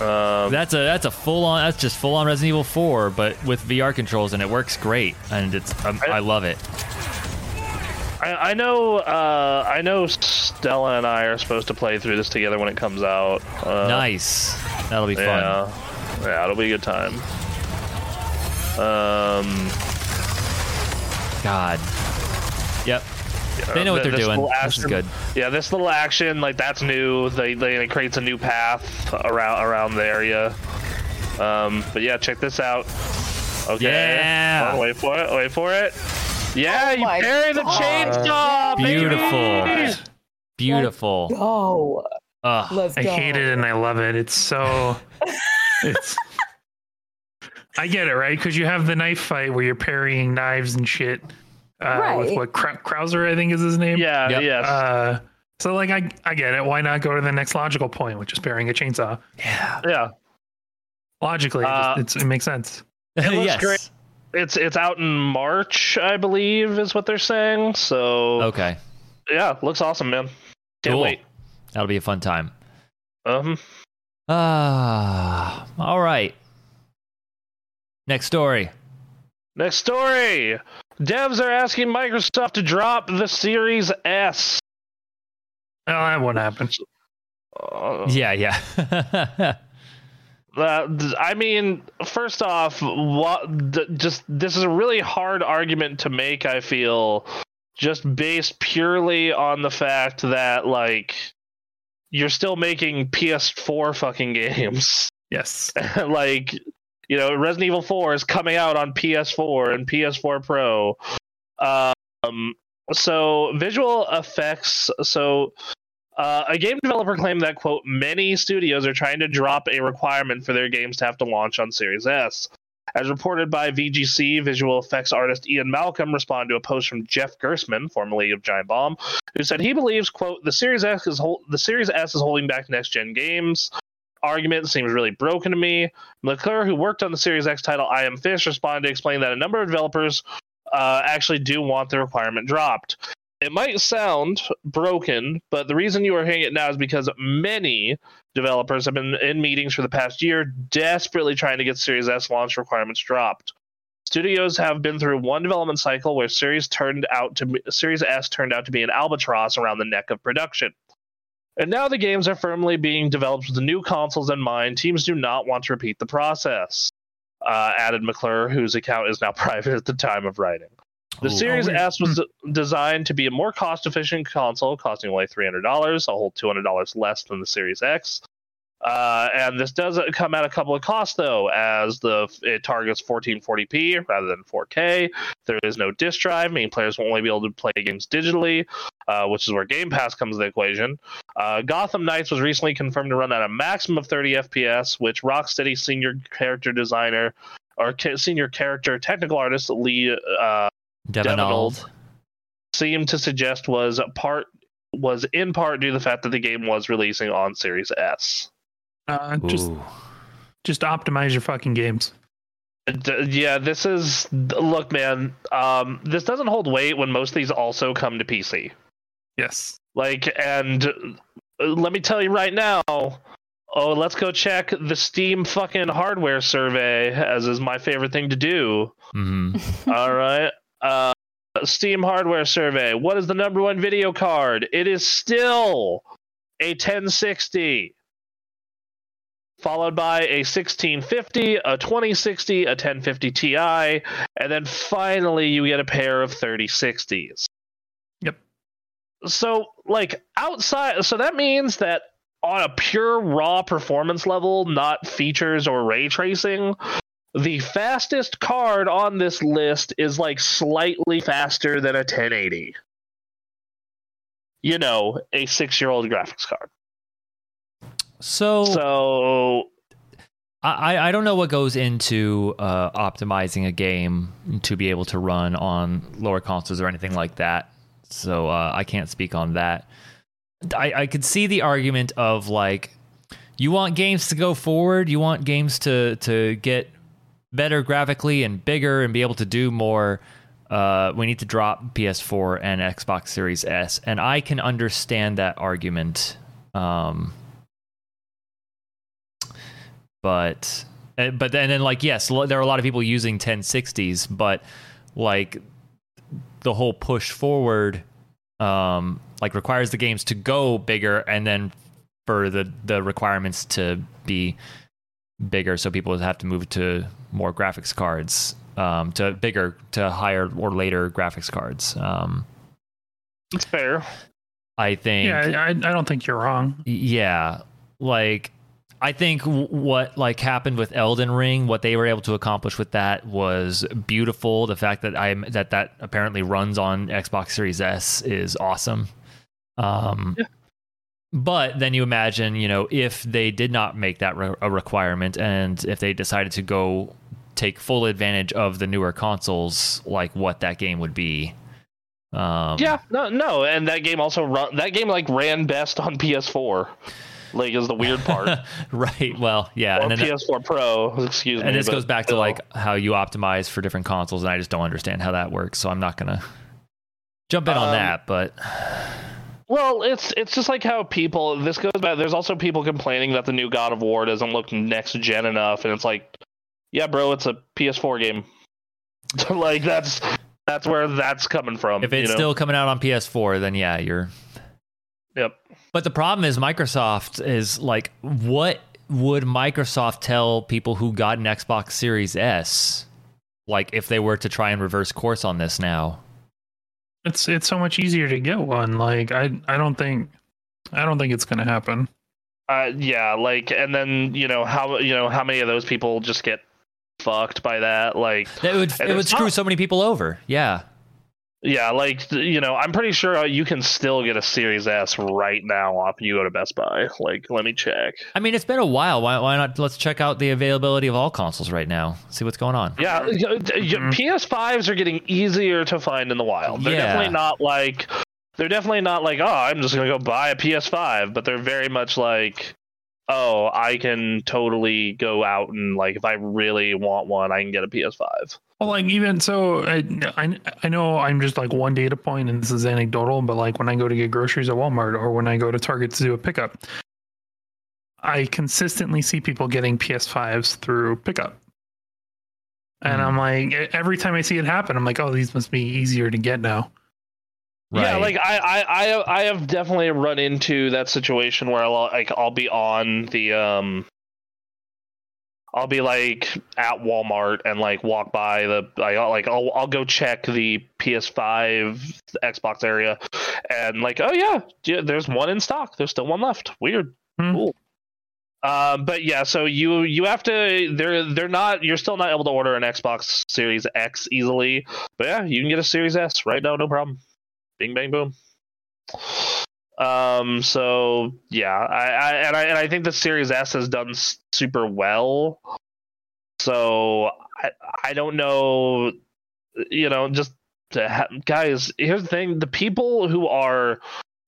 Um, That's a that's a full on. That's just full on Resident Evil 4, but with VR controls, and it works great. And it's um, I love it. I, I know. Uh, I know. Stella and I are supposed to play through this together when it comes out. Uh, nice. That'll be fun. Yeah. Yeah, it'll be a good time. Um, God. Yep. They know what th- they're this doing. little This is good. Yeah, this little action, like that's new. They, they it creates a new path around around the area. Um, but yeah, check this out. Okay. Yeah. Oh, wait for it. Wait for it. Yeah, Oh you my carry the God. chainsaw. baby! Beautiful. Beautiful. Go. Ugh. Let's go. I hate it and I love it. It's so. it's. I get it, right? Because you have the knife fight where you're parrying knives and shit. Uh, With what Krau- Krauser, I think is his name. Yeah. Yep. Yes. Uh, so like I I get it. Why not go to the next logical point, which is parrying a chainsaw? Yeah. yeah. Logically, it, Uh, just, it's, it makes sense. It looks yes. great. It's it's out in March, I believe, is what they're saying. So Okay. yeah, looks awesome, man. Can't Cool. wait. That'll be a fun time. Um, Ah. all right. Next story. next story. Devs are asking Microsoft to drop the Series S. Oh, that won't happen. Uh, Yeah. Yeah. Uh, I mean, first off, what th- just this is a really hard argument to make. I feel just based purely on the fact that like you're still making PS4 fucking games. Yes. like you know, Resident Evil 4 is coming out on PS4 and PS4 Pro. Um, so visual effects. So uh, a game developer claimed that quote many studios are trying to drop a requirement for their games to have to launch on Series S. As reported by VGC, visual effects artist Ian Malcolm responded to a post from Jeff Gerstmann, formerly of Giant Bomb, who said he believes, "quote The Series S is hol- the Series S is holding back next gen games." Argument seems really broken to me. McClure, who worked on the Series X title I Am Fish, responded to explain that a number of developers uh, actually do want the requirement dropped. It might sound broken, but the reason you are hearing it now is because many developers have been in meetings for the past year, desperately trying to get Series S launch requirements dropped. Studios have been through one development cycle where Series turned out to Series S turned out to be an albatross around the neck of production. And now the games are firmly being developed with the new consoles in mind. Teams do not want to repeat the process. Uh, added McClure, whose account is now private at the time of writing. The Ooh. Series Oh. S was designed to be a more cost efficient console, costing only $300, a whole $200 less than the Series X. Uh, and this does come at a couple of costs, though, as the it targets 1440p rather than 4K. There is no disk drive, meaning players will only be able to play games digitally, uh, which is where Game Pass comes into the equation. Uh, Gotham Knights was recently confirmed to run at a maximum of 30 FPS, which Rocksteady senior character designer or ca- senior character technical artist Lee uh, Devonald. seemed to suggest was part was in part due to the fact that the game was releasing on Series S. Uh, just Ooh. just optimize your fucking games. Yeah, this is look, man. Um, this doesn't hold weight when most of these also come to PC. Yes. Like, and uh, let me tell you right now. Oh, let's go check the Steam fucking hardware survey, as is my favorite thing to do. Mm-hmm. All right. Uh, Steam hardware survey. What is the number one video card? It is still a 1060. Followed by a 1650, a 2060, a 1050 Ti, and then finally you get a pair of 3060s. Yep. So, like, outside, so that means that on a pure raw performance level, not features or ray tracing, the fastest card on this list is like slightly faster than a 1080. You know, a six year old graphics card. So, So, I, I don't know what goes into uh, optimizing a game to be able to run on lower consoles or anything like that. So uh, I can't speak on that. I, I could see the argument of like, you want games to go forward, you want games to to get better graphically and bigger and be able to do more. Uh, we need to drop PS4 and Xbox Series S, and I can understand that argument. Um, but uh, but then, then like yes there are a lot of people using 1060s but like the whole push forward um like requires the games to go bigger and then for the the requirements to be bigger so people have to move to more graphics cards um to bigger to higher or later graphics cards um it's fair. i think Yeah, I, I don't think you're wrong. yeah like i think what like happened with elden ring what they were able to accomplish with that was beautiful the fact that i'm that that apparently runs on xbox series s is awesome um but then you imagine you know if they did not make that re- a requirement and if they decided to go take full advantage of the newer consoles like what that game would be um Yeah, no, no, and that game also run. That game like ran best on PS4. Like is the weird part. right well yeah or and then PS4 Pro. Excuse me. and this goes back to like how you optimize for different consoles and i just don't understand how that works so i'm not gonna jump in on Um, that but Well, it's it's just like how people. This goes back. There's also people complaining that the new God of War doesn't look next gen enough, and it's like, yeah, bro, it's a PS4 game. like that's that's where that's coming from. if you it's know? still coming out on ps4 then yeah you're yep. But the problem is microsoft is like what would microsoft tell people who got an xbox series s like if they were to try and reverse course on this now It's it's so much easier to get one. Like I I don't think I don't think it's gonna happen. Uh, yeah, like, and then you know how you know how many of those people just get fucked by that, like. that would it would screw not- so many people over yeah Yeah, like you know, I'm pretty sure uh, you can still get a Series S right now if you go to Best Buy. Like, let me check. i mean it's been a while why, why not let's check out the availability of all consoles right now see what's going on Yeah, y- y- Mhm. PS5s are getting easier to find in the wild. They're Yeah. definitely not like they're definitely not like, oh, I'm just gonna go buy a PS5, but they're very much like, oh, I can totally go out and like if I really want one, I can get a PS5. Well, like even so, I, I I know I'm just like one data point, and this is anecdotal, but like when I go to get groceries at Walmart or when I go to Target to do a pickup, I consistently see people getting PS5s through pickup. And Hmm. I'm like, every time I see it happen, I'm like, oh, these must be easier to get now. Yeah, like I, I, I, I have definitely run into that situation where I'll like I'll be on the um, I'll be like at Walmart and like walk by the I like I'll I'll go check the PS5 Xbox area, and like oh yeah, yeah, there's one in stock. There's still one left. Weird. Hmm. Cool. Um, but yeah, so you you have to they're they're not you're still not able to order an Xbox Series X easily, but yeah, you can get a Series S right now, no problem. Bing bang boom. Um. So yeah, I, I and I and I think the Series S has done super well. So I I don't know, you know, just to ha- guys. Here's the thing: the people who are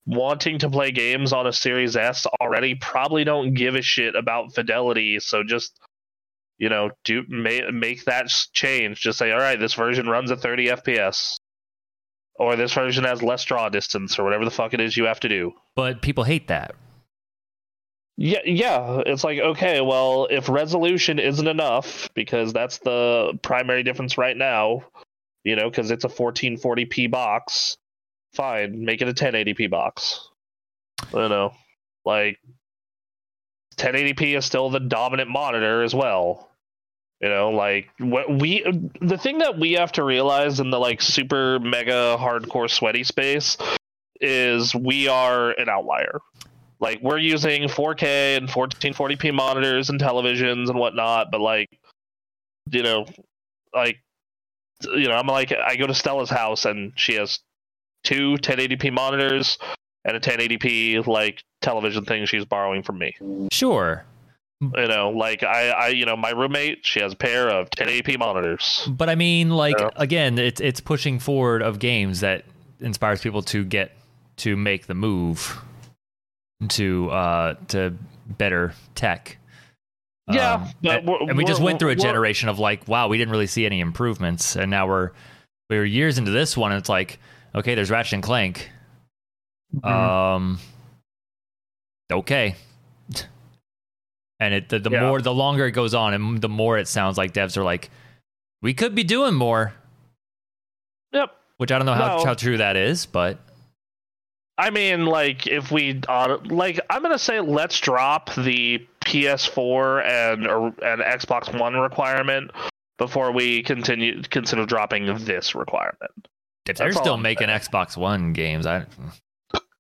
wanting to play games on a Series S already probably don't give a shit about fidelity. So just you know, do make make that change. Just say, all right, this version runs at 30 FPS or this version has less draw distance or whatever the fuck it is you have to do. but people hate that Yeah, yeah. It's like okay, well, if resolution isn't enough because that's the primary difference right now, you know, because it's a 1440p box. Fine, make it a 1080p box. I don't know, like 1080p is still the dominant monitor as well. You know, like what we the thing that we have to realize in the like super mega hardcore sweaty space is we are an outlier. Like we're using 4K and 1440p monitors and televisions and whatnot, but like you know, like you know, I'm like I go to Stella's house and she has two 1080p monitors and a 1080p like television thing she's borrowing from me. Sure. You know, like I, I, you know, my roommate, she has a pair of 1080p monitors. But I mean, like Yeah. again, it's it's pushing forward of games that inspires people to get to make the move to uh to better tech. Yeah, Um, and, and we just went through a generation of like, wow, we didn't really see any improvements, and now we're we're years into this one, and it's like, okay, there's Ratchet and Clank. Mhm. Um, okay. And it the, the Yeah. more the longer it goes on, and the more it sounds like devs are like, we could be doing more. Yep. Which I don't know how, No. how true that is, but I mean, like if we, uh, like, I'm gonna say let's drop the PS4 and or, and Xbox One requirement before we continue consider dropping this requirement. if they're still making. Xbox One games, I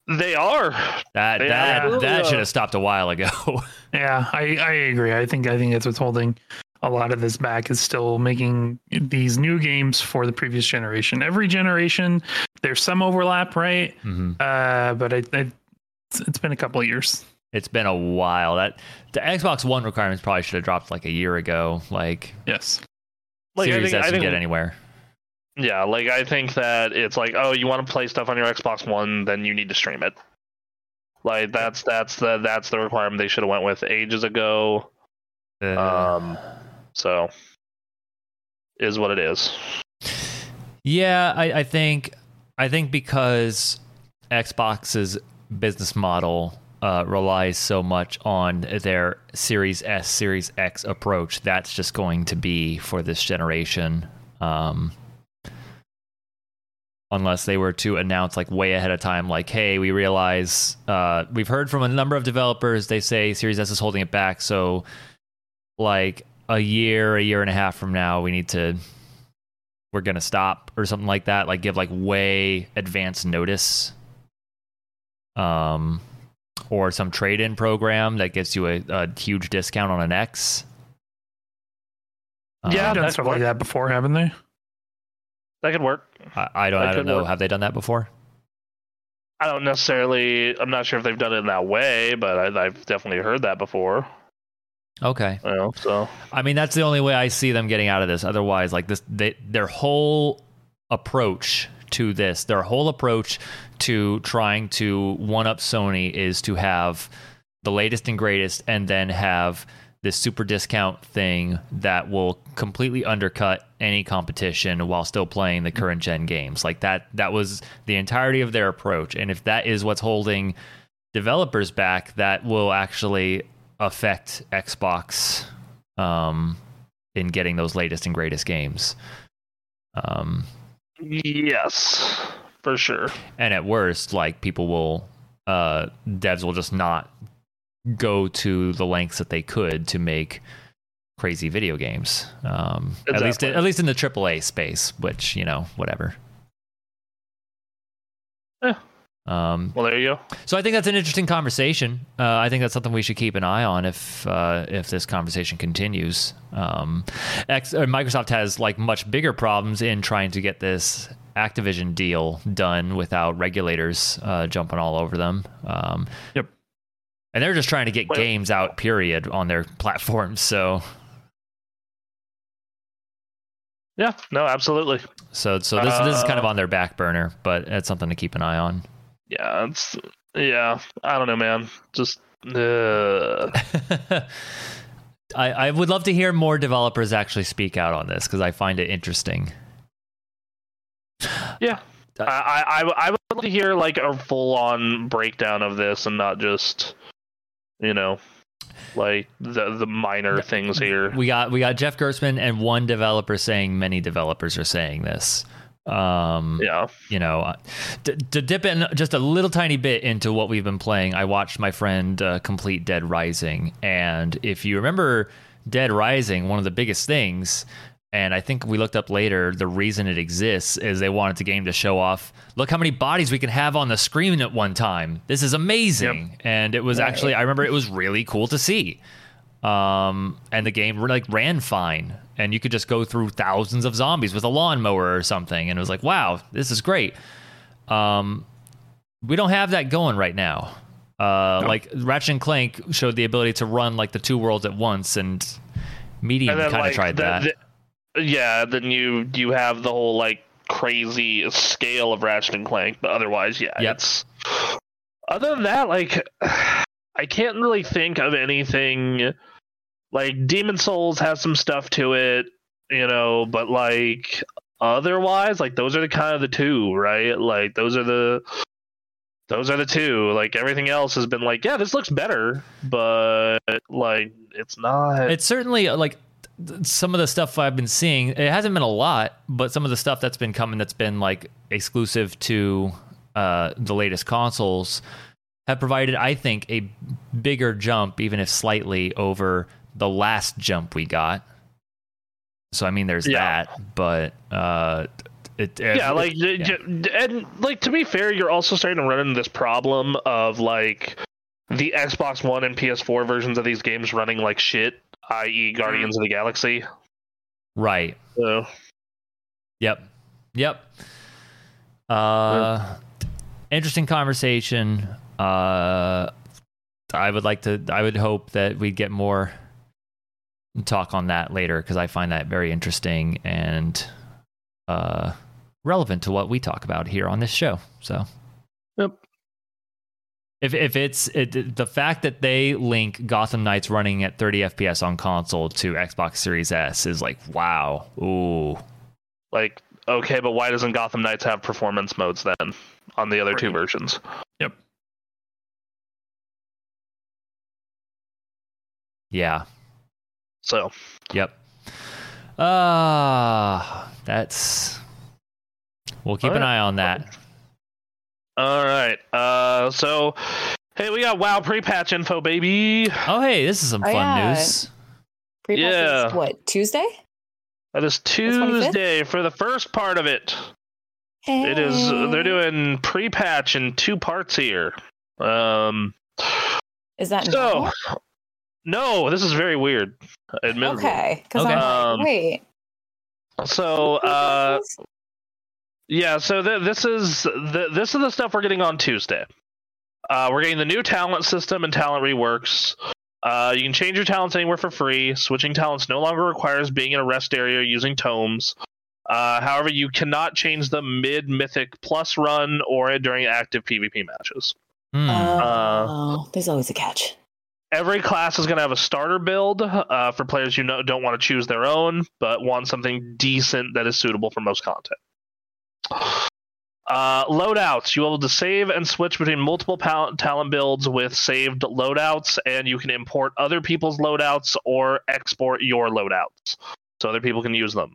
They are. that They that absolutely that should have stopped a while ago. Yeah, I, I agree. I think I think that's what's holding a lot of this back is still making these new games for the previous generation. Every generation, there's some overlap, right? Mhm. Uh, but I, I it's, it's been a couple of years. It's been a while. That the Xbox One requirements probably should have dropped like a year ago. Like, Yes. Like I Series think, S I can think get anywhere. Yeah, like I think that it's like, oh, you want to play stuff on your Xbox One, then you need to stream it. Like that's that's the that's the requirement they should have went with ages ago. Uh, Um, so is what it is. Yeah, I, I think I think because Xbox's business model uh, relies so much on their Series S, Series X approach, that's just going to be for this generation. Um, unless they were to announce like way ahead of time, like, hey, we realize uh, we've heard from a number of developers, they say Series S is holding it back, so like a year, a year and a half from now, we need to we're gonna stop or something like that like give like way advanced notice um or some trade-in program that gets you a, a huge discount on an x. Yeah, Um, done that's stuff like that before, haven't they? That could work. I, I don't that i don't know work. have they done that before I don't necessarily. I'm not sure if they've done it in that way, but I, I've definitely heard that before. okay You know, so i mean that's the only way i see them getting out of this otherwise like this they, their whole approach to this their whole approach to trying to one up sony is to have the latest and greatest and then have this super discount thing that will completely undercut any competition while still playing the current gen games. Like that that was the entirety of their approach. And if that is what's holding developers back that will actually affect xbox um, in getting those latest and greatest games. Um, yes, for sure. and at worst like people will uh devs will just not go to the lengths that they could to make crazy video games um at least Exactly. at least in the AAA space which you know whatever Yeah. um Well, there you go. so I think that's an interesting conversation. Uh, I think that's something we should keep an eye on if uh, if this conversation continues. Um, X, uh, Microsoft has like much bigger problems in trying to get this Activision deal done without regulators uh, jumping all over them. Um, Yep. And they're just trying to get Well- games out, period, on their platforms. So, Yeah. No, absolutely. so, so this this is kind of Uh, on their back burner, but it's something to keep an eye on. Yeah. It's yeah. I don't know, man. Just. Uh, I, I would love to hear more developers actually speak out on this because I find it interesting. Yeah. I, I, I I would love to hear like a full on breakdown of this and not just, you know, like the the minor things here. We got we got Jeff Gerstmann and one developer saying many developers are saying this. Um, Yeah. you know, uh, to, to dip in just a little tiny bit into what we've been playing, I watched my friend uh, complete Dead Rising, and if you remember Dead Rising, one of the biggest things, and I think we looked up later, the reason it exists is they wanted the game to show off. Look how many bodies we can have on the screen at one time. This is amazing, and it was Right. actually I remember it was really cool to see. Um, and the game like ran fine, and you could just go through thousands of zombies with a lawnmower or something, and it was like, wow, this is great. Um, we don't have that going right now. Uh, Like Ratchet and Clank showed the ability to run like the two worlds at once, and Medium kind of like tried the- that. the- yeah, then you you have the whole like crazy scale of Ratchet and Clank, but otherwise, yeah, Yep. it's other than that, like I can't really think of anything like Demon's Souls has some stuff to it, you know, but like otherwise, like those are the kind of the two, right? Like those are the those are the two. Like everything else has been like, yeah, this looks better, but like it's not. it's certainly uh, like some of the stuff I've been seeing. It hasn't been a lot, but some of the stuff that's been coming that's been like exclusive to uh, the latest consoles have provided, I think, a bigger jump, even if slightly, over the last jump we got. So I mean, there's Yeah. that, but uh, it, yeah, it- like yeah. and like to be fair, you're also starting to run into this problem of like the Xbox One and PS4 versions of these games running like shit, i.e., Guardians of the Galaxy. right. So Yep. Yep. Uh, interesting conversation. Uh, I would like to. I would hope that we get more talk on that later because I find that very interesting and uh, relevant to what we talk about here on this show. So. Yep. If, if it's it, the fact that they link Gotham Knights running at 30 FPS on console to Xbox Series S is like wow ooh like okay, but why doesn't Gotham Knights have performance modes then on the other two versions? Yep. yeah So Yep. Uh that's we'll keep an eye on that. All right, uh, so hey, we got WoW pre-patch info, baby. Oh hey, this is some Oh, fun yeah. news. Pre-patch is, Yeah. what Tuesday? That is Tuesday for the first part of it. It is. They're doing pre-patch in two parts here. Um. Is that So, normal? no, this is very weird. Admittedly. okay? Because Okay. I'm Um, like, wait. So, uh, yeah. So th- this is the this is the stuff we're getting on Tuesday. Uh, we're getting the new talent system and talent reworks. Uh, you can change your talents anywhere for free. Switching talents no longer requires being in a rest area using tomes. Uh, however, you cannot change them mid Mythic Plus run or during active PvP matches. Hmm. oh, there's always a catch. Every class is going to have a starter build uh, for players who know, don't want to choose their own, but want something decent that is suitable for most content. Uh, loadouts. You will be able to save and switch between multiple pal- talent builds with saved loadouts, and you can import other people's loadouts or export your loadouts so other people can use them.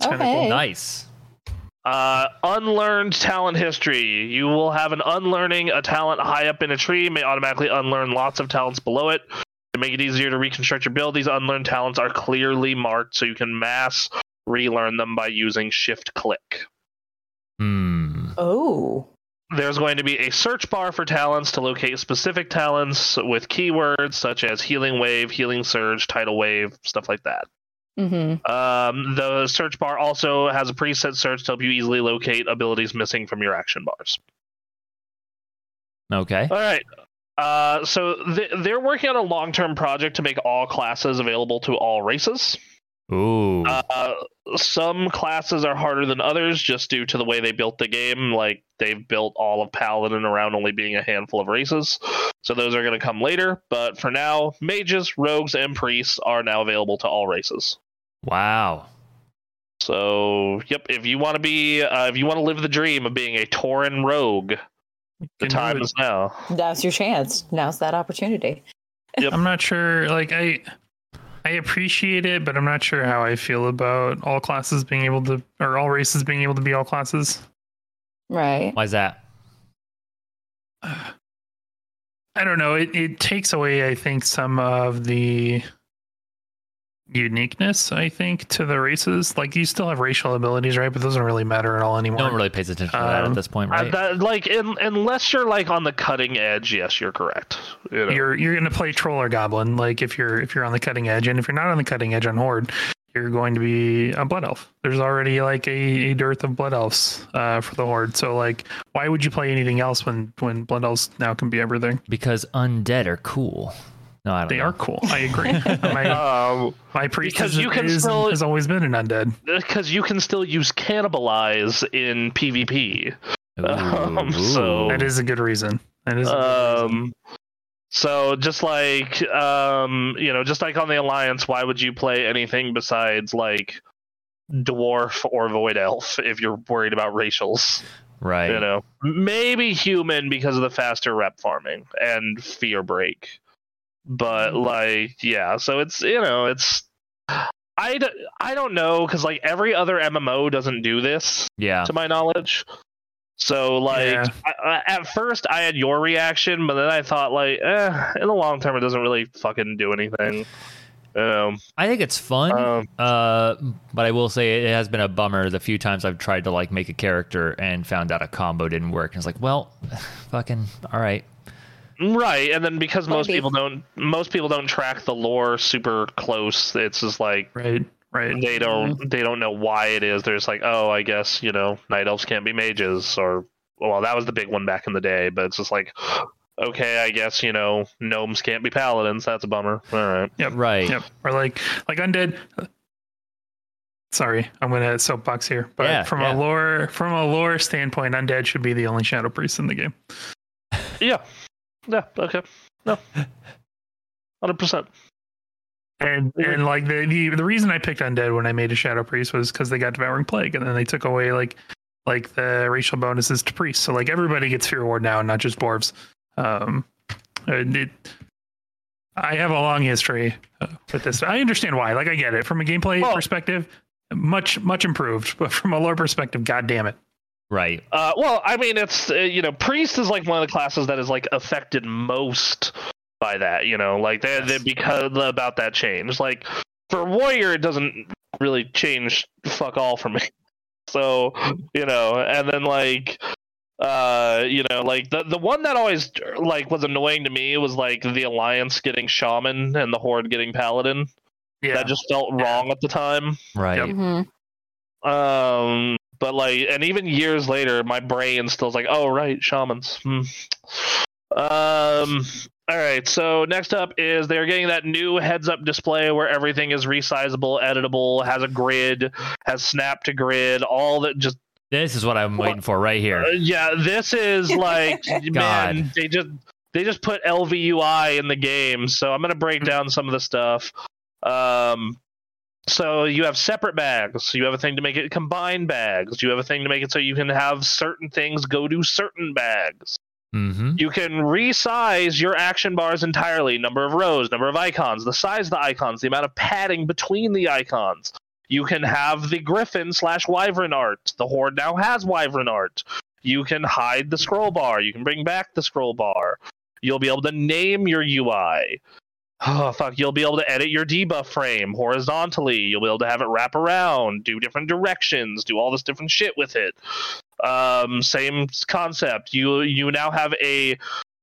kinda cool. Okay. nice. Uh, unlearned talent history. You will have an unlearning a talent high up in a tree may automatically unlearn lots of talents below it. To make it easier to reconstruct your build, these unlearned talents are clearly marked so you can mass relearn them by using shift click. Hmm. Oh. There's going to be a search bar for talents to locate specific talents with keywords such as healing wave, healing surge, tidal wave, stuff like that. Mm-hmm. Um, the search bar also has a preset search to help you easily locate abilities missing from your action bars. Okay. All right. Uh, so th- they're working on a long-term project to make all classes available to all races. Ooh. Uh, some classes are harder than others just due to the way they built the game. Like they've built all of Paladin around only being a handful of races. So those are going to come later. But for now, mages, rogues, and priests are now available to all races. wow. So, yep, if you want to be, uh, if you want to live the dream of being a Tauren rogue, the time is now. Now's your chance. Now's that opportunity. I'm not sure. Like I, I appreciate it, but I'm not sure how I feel about all classes being able to, or all races being able to be all classes. Right. Why is that? I don't know. It it takes away, I think, some of the uniqueness. I think to the races. Like you still have racial abilities, right? But those don't really matter at all anymore. No one really pays attention to that Um, at this point, I- right? that, like, in, unless you're like on the cutting edge, yes, you're correct. You know? You're you're gonna play troll or goblin. Like if you're if you're on the cutting edge, and if you're not on the cutting edge on horde, you're going to be a blood elf. There's already like a, a dearth of blood elves uh, for the horde. So like, why would you play anything else when when blood elves now can be everything? because undead are cool. No, I don't They know. are cool. I agree. my um, my priest because is, you can is- still- has always been an undead. because you can still use cannibalize in PvP. Um, so- That is a good reason. That is. A good reason. Um, so just like um, you know, just like on the Alliance, why would you play anything besides like dwarf or void elf if you're worried about racials? right. You know, maybe human because of the faster rep farming and fear break, but like yeah, so it's you know it's. I, d- I don't know because like every other MMO doesn't do this Yeah. to my knowledge. So like Yeah. I, I, at first I had your reaction, but then I thought like, eh, in the long term it doesn't really fucking do anything. Um, I think it's fun. um, Uh, but I will say it has been a bummer the few times I've tried to like make a character and found out a combo didn't work. And it's like, well, fucking all right. Right, and then because most people don't, most people don't track the lore super close. It's just like right. Right. they don't, mm-hmm. they don't know why it is. They're just like, oh, I guess you know, night elves can't be mages, or well, that was the big one back in the day. But it's just like, okay, I guess you know, gnomes can't be paladins. That's a bummer. All right. Yep. Right. Yep. Or like like undead. Sorry, I'm gonna soapbox here, but Yeah, from yeah. a lore from a lore standpoint, undead should be the only shadow priest in the game. Yeah. Yeah. Okay. No. Hundred percent. And and like the, the the reason I picked undead when I made a shadow priest was because they got devouring plague, and then they took away like like the racial bonuses to priests. So like everybody gets fear ward now, not just dwarves. Um, it, I have a long history uh, with this. I understand why. Like I get it from a gameplay Well- perspective, much much improved, but from a lore perspective, god damn it. Right. Uh, well, I mean, it's uh, you know, priest is like one of the classes that is like affected most by that. You know, like they they because about that change. Like for warrior, it doesn't really change fuck all for me. So you know, and then like uh you know like the the one that always like was annoying to me was like the alliance getting shaman and the horde getting paladin Yeah. that just felt wrong at the time Right. Yep. hmm um, but like, and even years later, my brain still's like, oh right, shamans. Hmm. Um. All right. So next up is they're getting that new heads-up display where everything is resizable, editable, has a grid, has snap to grid, all that. Just This is what I'm waiting for right uh, here. yeah, this is like man, they just they just put ElvUI in the game. So I'm gonna break down some of the stuff. Um, so you have separate bags. You have a thing to make it combine bags. You have a thing to make it so you can have certain things go to certain bags. Mm-hmm. You can resize your action bars entirely number of rows, number of icons, the size of the icons, the amount of padding between the icons. You can have the griffin slash wyvern art. The horde now has wyvern art. You can hide the scroll bar. You can bring back the scroll bar. You'll be able to name your UI. Oh fuck! You'll be able to edit your debuff frame horizontally. You'll be able to have it wrap around, do different directions, do all this different shit with it. Um, same concept. You you now have a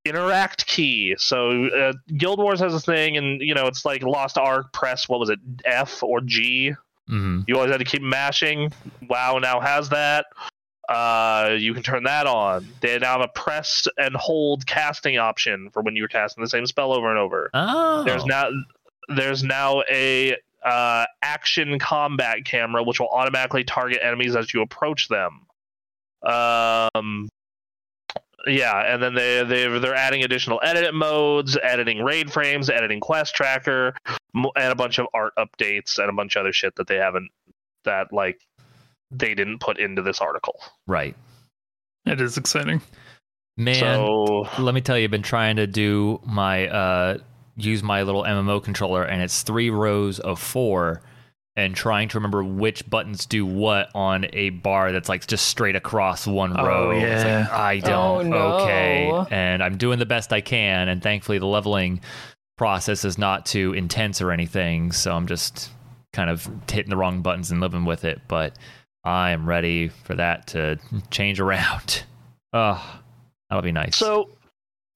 interact key. So uh, Guild Wars has a thing, and you know it's like Lost Ark. Press what was it, F or G? Mm-hmm. You always had to keep mashing. WoW now has that. Uh, you can turn that on. They now have a press and hold casting option for when you're casting the same spell over and over. Oh. There's now there's now a uh, action combat camera which will automatically target enemies as you approach them. Um, yeah, and then they they they're adding additional edit modes, editing raid frames, editing quest tracker, and a bunch of art updates and a bunch of other shit that they haven't that like they didn't put into this article. right. It is exciting. Man, so let me tell you, I've been trying to do my uh use my little MMO controller and it's three rows of four and trying to remember which buttons do what on a bar that's like just straight across one Oh, row. It's like, yeah. I don't. Oh, no. Okay. And I'm doing the best I can. And thankfully, the leveling process is not too intense or anything. So I'm just kind of hitting the wrong buttons and living with it. But I am ready for that to change around. Oh, that'll be nice. So,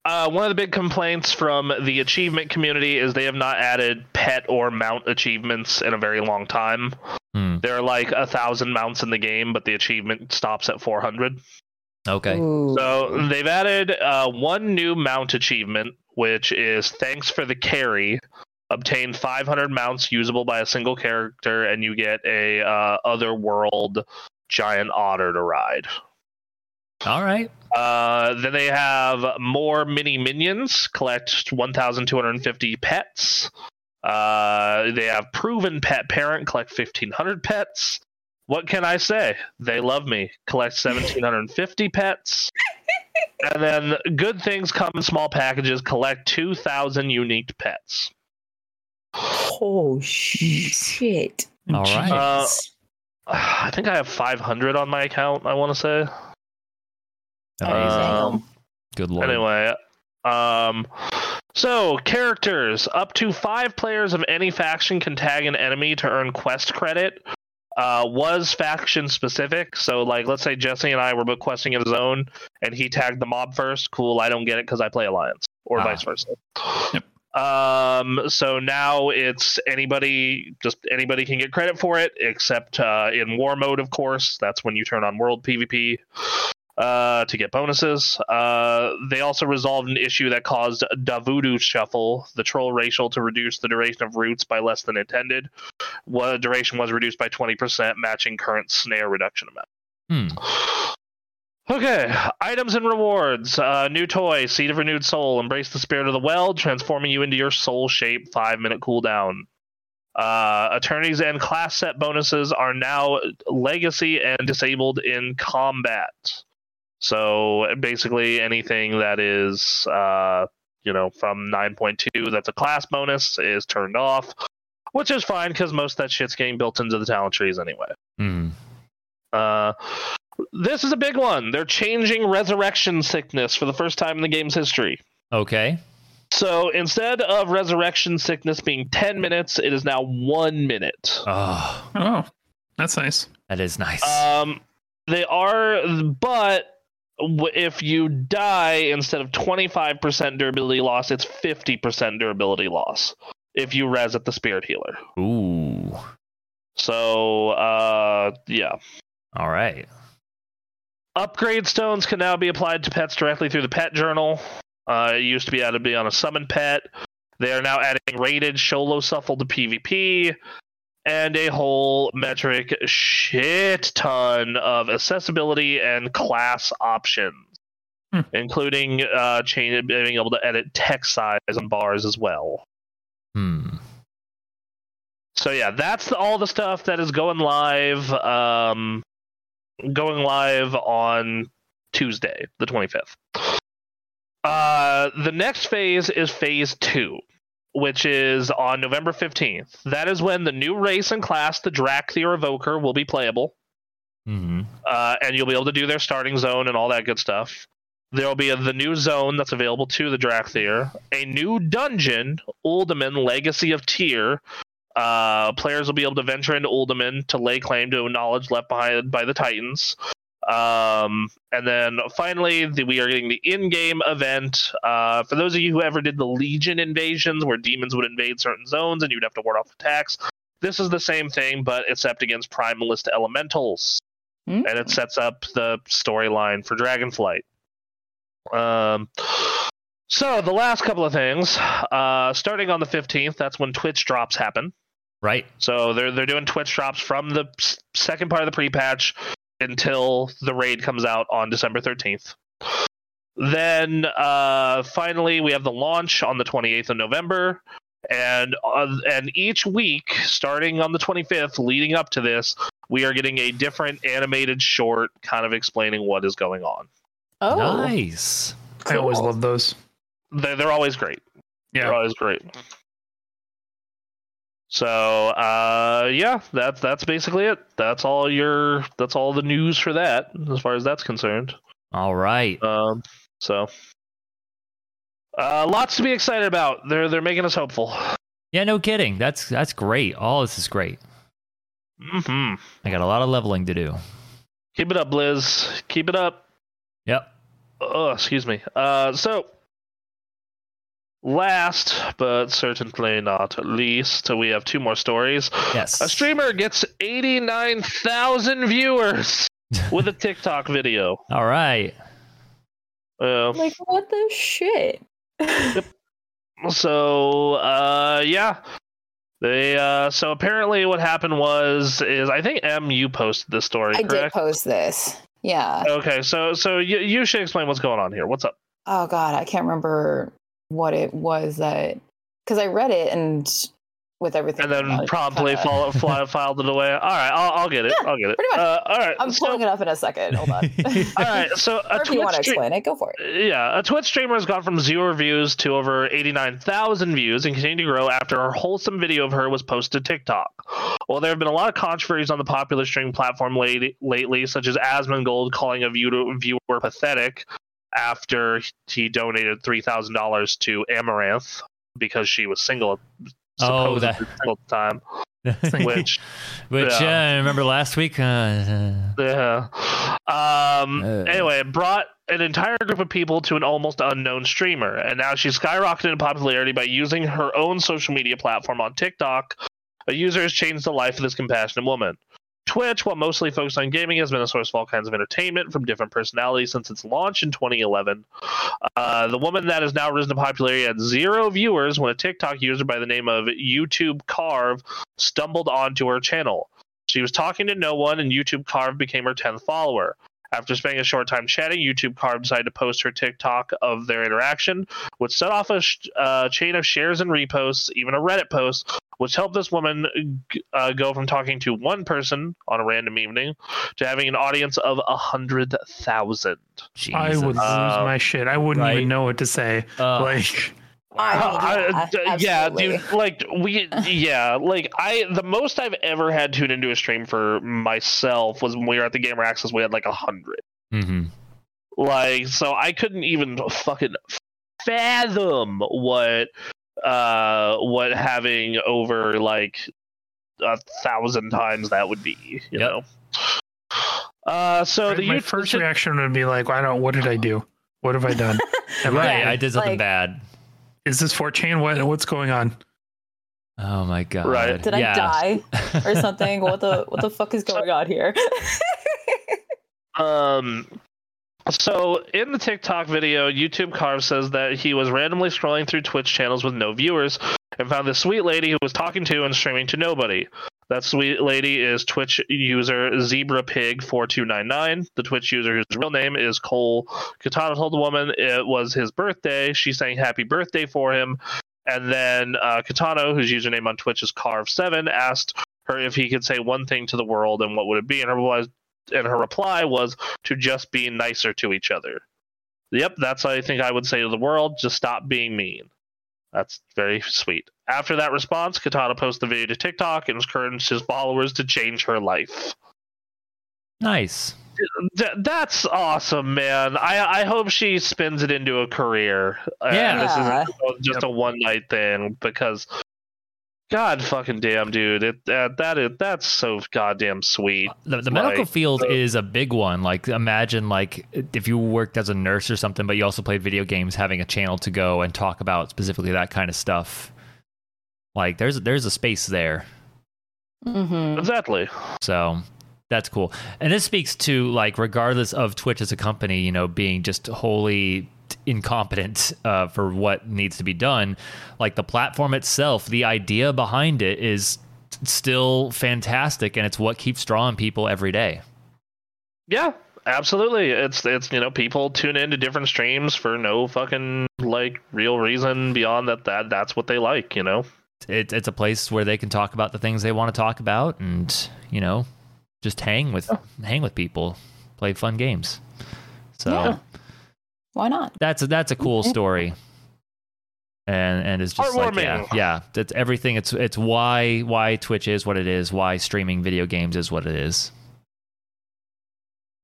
uh, one of the big complaints from the achievement community is they have not added pet or mount achievements in a very long time. Hmm. There are like a thousand mounts in the game, but the achievement stops at 400. okay. Ooh. So they've added uh, one new mount achievement, which is thanks for the carry. Obtain 500 mounts usable by a single character, and you get a uh, otherworld giant otter to ride. All right. Uh, then they have more mini minions. Collect 1,250 pets. Uh, they have proven pet parent. Collect 1,500 pets. What can I say? They love me. Collect 1,750 pets. and then good things come in small packages. Collect 2,000 unique pets. Oh shit! All right. Uh, I think I have 500 on my account. I want to say. Amazing. Um, Good lord. Anyway, um, so characters up to five players of any faction can tag an enemy to earn quest credit. Uh, was faction specific. So, like, let's say Jesse and I were both questing in a zone, and he tagged the mob first. Cool, I don't get it because I play Alliance, or Ah. vice versa. Yep. Um, so now it's anybody, just anybody can get credit for it, except uh, in war mode, of course. That's when you turn on world PvP uh, to get bonuses. Uh, they also resolved an issue that caused Da Voodoo Shuffle, the troll racial, to reduce the duration of roots by less than intended. What duration was reduced by 20%, matching current snare reduction amount. Hmm. Okay, items and rewards. Uh, new toy, Seed of Renewed Soul. Embrace the spirit of the well, transforming you into your soul shape. Five minute cooldown. Uh, attorneys and class set bonuses are now legacy and disabled in combat. So basically, anything that is, uh, you know, from 9.2 that's a class bonus is turned off, which is fine because most of that shit's getting built into the talent trees anyway. Hmm. Uh, this is a big one. They're changing resurrection sickness for the first time in the game's history. Okay. So instead of resurrection sickness being 10 minutes, it is now one minute. Oh, Oh, that's nice. that is nice. Um, they are, but if you die instead of 25% durability loss, it's 50% durability loss if you res at the spirit healer. Ooh. So, uh, yeah. All right. Upgrade stones can now be applied to pets directly through the pet journal. Uh, it used to be able to be on a summon pet. They are now adding rated Solo Shuffle to PvP and a whole metric shit ton of accessibility and class options, Hmm. including uh, change, being able to edit text size on bars as well. Hmm. So yeah, that's all the stuff that is going live. Um, going live on Tuesday, the twenty fifth. Uh, the next phase is phase two, which is on November fifteenth. That is when the new race and class, the Dracthyr Evoker, will be playable, Hmm. uh, and you'll be able to do their starting zone and all that good stuff. There will be a, the new zone that's available to the Dracthyr, a new dungeon, Uldaman Legacy of Tyr, uh, players will be able to venture into Uldaman to lay claim to knowledge left behind by the Titans. Um, and then finally, the, we are getting the in-game event. Uh, for those of you who ever did the Legion invasions, where demons would invade certain zones and you'd have to ward off attacks, this is the same thing, but except against primalist elementals, Hmm? and it sets up the storyline for Dragonflight. Um, so the last couple of things, uh, starting on the fifteenth, that's when Twitch drops happen. Right. So they're they're doing Twitch drops from the second part of the pre-patch until the raid comes out on December 13th. Then uh, finally we have the launch on the 28th of November, and uh, and each week starting on the 25th, leading up to this, we are getting a different animated short, kind of explaining what is going on. Oh, Nice. I always love those. They're, they're always great. They're Yeah. always great. So uh, yeah, that's that's basically it. That's all your that's all the news for that as far as that's concerned. All right. Um, so uh, lots to be excited about. They're they're making us hopeful. Yeah, no kidding. That's that's great. All this is great. hmm I got a lot of leveling to do. Keep it up, Blizz. Keep it up. Yep. Oh, excuse me. Uh, so last but certainly not least, we have two more stories. Yes. A streamer gets 89,000 viewers with a TikTok video. All right. Uh, Like what the shit? so uh, yeah. They uh, so apparently what happened was is I think M you posted this story, I did correct? post this. Yeah. Okay, so so you you should explain what's going on here. What's up? Oh god, I can't remember what it was that because I read it and with everything. And then I was promptly kinda- follow, fly, filed it away. All right, I'll, I'll get it. Yeah, I'll get it. pretty much. Uh, all right. I'm so, pulling it up in a second. Hold on. all right. So a if you want to stream- explain it, go for it. yeah, a Twitch streamer has gone from zero views to over 89,000 views and continued to grow after a wholesome video of her was posted to TikTok. Well, there have been a lot of controversies on the popular streaming platform late, lately, such as Asmongold calling a view- viewer pathetic after he donated $3,000 to Amouranth because she was single. Oh, that- single the time, which Which Yeah. uh, remember last week? Uh, Yeah. Um. Uh. Anyway, it brought an entire group of people to an almost unknown streamer, and now she's skyrocketed in popularity by using her own social media platform on TikTok. A user has changed the life of this compassionate woman. Twitch, while mostly focused on gaming, has been a source of all kinds of entertainment from different personalities since its launch in 2011. Uh, the woman that has now risen to popularity had zero viewers when a TikTok user by the name of YouTube Carve stumbled onto her channel. She was talking to no one, and YouTube Carve became her 10th follower. After spending a short time chatting, YouTube Carve decided to post her TikTok of their interaction, which set off a sh- uh, chain of shares and reposts, even a Reddit post, which helped this woman uh, go from talking to one person on a random evening to having an audience of a hundred thousand. I would lose Uh, my shit. I wouldn't right. even know what to say. Uh, like, I mean, yeah, yeah, dude. Like we, yeah, like I. The most I've ever had tuned into a stream for myself was when we were at the Gamer Access. We had like a hundred. hmm Like, so I couldn't even fucking fathom what, uh, what having over like a thousand times that would be. You Yep. know. Uh, so the my YouTube first reaction would be like, I don't. What did I do? What have I done? Am I- Right, I did something like- bad. Is this 4chan? What what's going on? Oh my god. Right. Did yeah. I die or something? What the what the fuck is going on here? Um, so in the TikTok video, YouTube Carve says that he was randomly scrolling through Twitch channels with no viewers and found this sweet lady who was talking to and streaming to nobody. That sweet lady is Twitch user ZebraPig4299. The Twitch user whose real name is Cole. Katana told the woman it was his birthday. She sang happy birthday for him. And then uh, Katano, whose username on Twitch is Carve7, asked her if he could say one thing to the world and what would it be. And her was and her reply was to just be nicer to each other. Yep, that's what I think I would say to the world. Just stop being mean. That's very sweet. After that response, Katana posted the video to TikTok and encouraged his followers to change her life. Nice. Th- that's awesome, man. I I hope she spins it into a career. Uh, Yeah. this isn't just a one night thing because, God fucking damn, dude, it that that is that's so goddamn sweet. The, the medical Like, field uh, is a big one. Like, imagine like if you worked as a nurse or something, but you also played video games, having a channel to go and talk about specifically that kind of stuff. Like, there's there's a space there. hmm Exactly. So that's cool. And this speaks to like regardless of Twitch as a company, you know, being just wholly incompetent uh, for what needs to be done, like the platform itself, the idea behind it is still fantastic and it's what keeps drawing people every day. Yeah, absolutely. It's it's you know people tune into different streams for no fucking like real reason beyond that that that's what they like. You know. It, it's a place where they can talk about the things they want to talk about and, you know, just hang with hang with people, play fun games. So Yeah. Why not? that's a, that's a cool story. and and it's just like yeah, Heartwarming. yeah. That's everything. It's it's why why Twitch is what it is. Why streaming video games is what it is.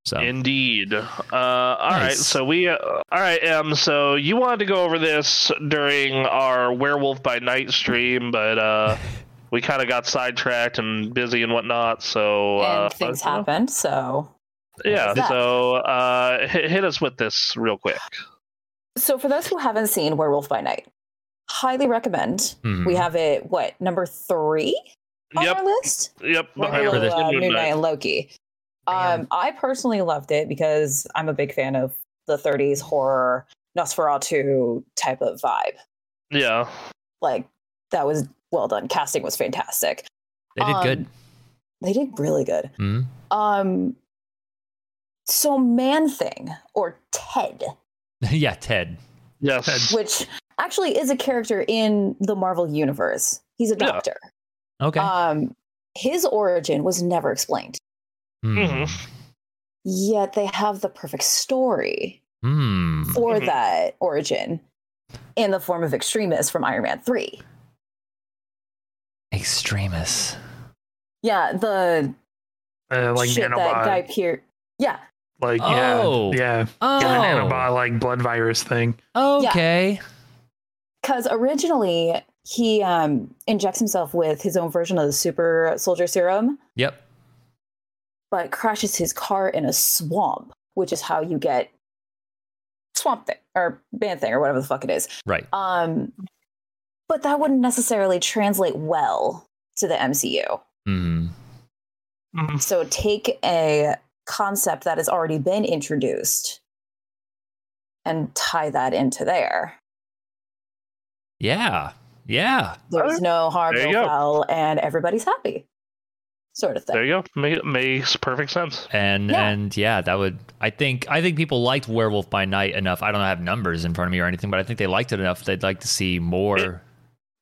So Indeed. Uh, all right. Nice. So we. Uh, all right. Um. So you wanted to go over this during our Werewolf by Night stream, but uh, we kind of got sidetracked and busy and whatnot. So uh, and things uh, happened. So, Yeah. So uh, hit, hit us with this real quick. so for those who haven't seen Werewolf by Night, highly recommend. mhm. We have it. What number three on Yep. our list? Yep. Right behind below, this- uh, Moon Moon Knight. Knight and Loki. Um, I personally loved it because I'm a big fan of the 30s horror Nosferatu type of vibe. Yeah. Like that was well done. Casting was fantastic. they did good. Um, They did really good. Mhm. Um, so Man Thing or Ted, yeah, Ted. Yes. which actually is a character in the Marvel universe. He's a Yeah. doctor. Okay. Um, his origin was never explained. Hmm. Mhm. Yet they have the perfect story Hmm. for Mhm. that origin in the form of Extremis from Iron Man 3. Extremis. Yeah, the Uh, like shit that Guy nanobot, Pearce. Yeah, like Oh. yeah, yeah, Oh. the nanobot like blood virus thing. Okay. because originally he um, injects himself with his own version of the super soldier serum, Yep. But crashes his car in a swamp, which is how you get swamp thing or band thing or whatever the fuck it is. Right. Um, but that wouldn't necessarily translate well to the MCU. Hmm. So take a concept that has already been introduced and tie that into there. Yeah. Yeah. There's no harm, There no you foul, and everybody's happy. Sort of thing. There you go. Ma- makes perfect sense. And Yeah. and yeah, that would I think I think people liked Werewolf by Night enough. I don't have numbers in front of me or anything, but I think they liked it enough. They'd like to see more.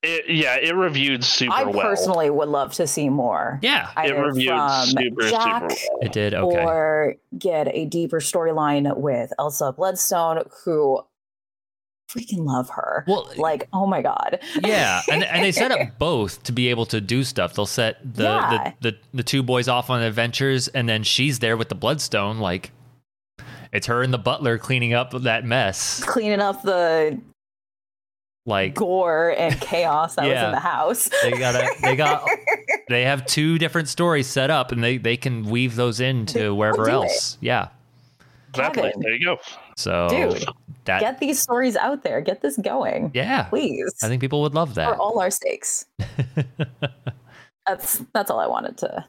It, yeah, it reviewed super I well. I personally would love to see more. yeah, it Either reviewed from super, Jack super well. it did. Okay. or get a deeper storyline with Elsa Bloodstone, who freaking love her. well, Like, oh my god. yeah, and and they set up both to be able to do stuff. They'll set the, Yeah. the, the the two boys off on adventures, and then she's there with the Bloodstone. Like, it's her and the butler cleaning up that mess. Cleaning up the Like gore and chaos that was in the house. they got to they got they have two different stories set up, and they they can weave those into wherever do it. else. Yeah. Exactly. There you go. So Dude, that Get these stories out there. Get this going. yeah, Please. I think people would love that for all our sakes. That's that's all I wanted to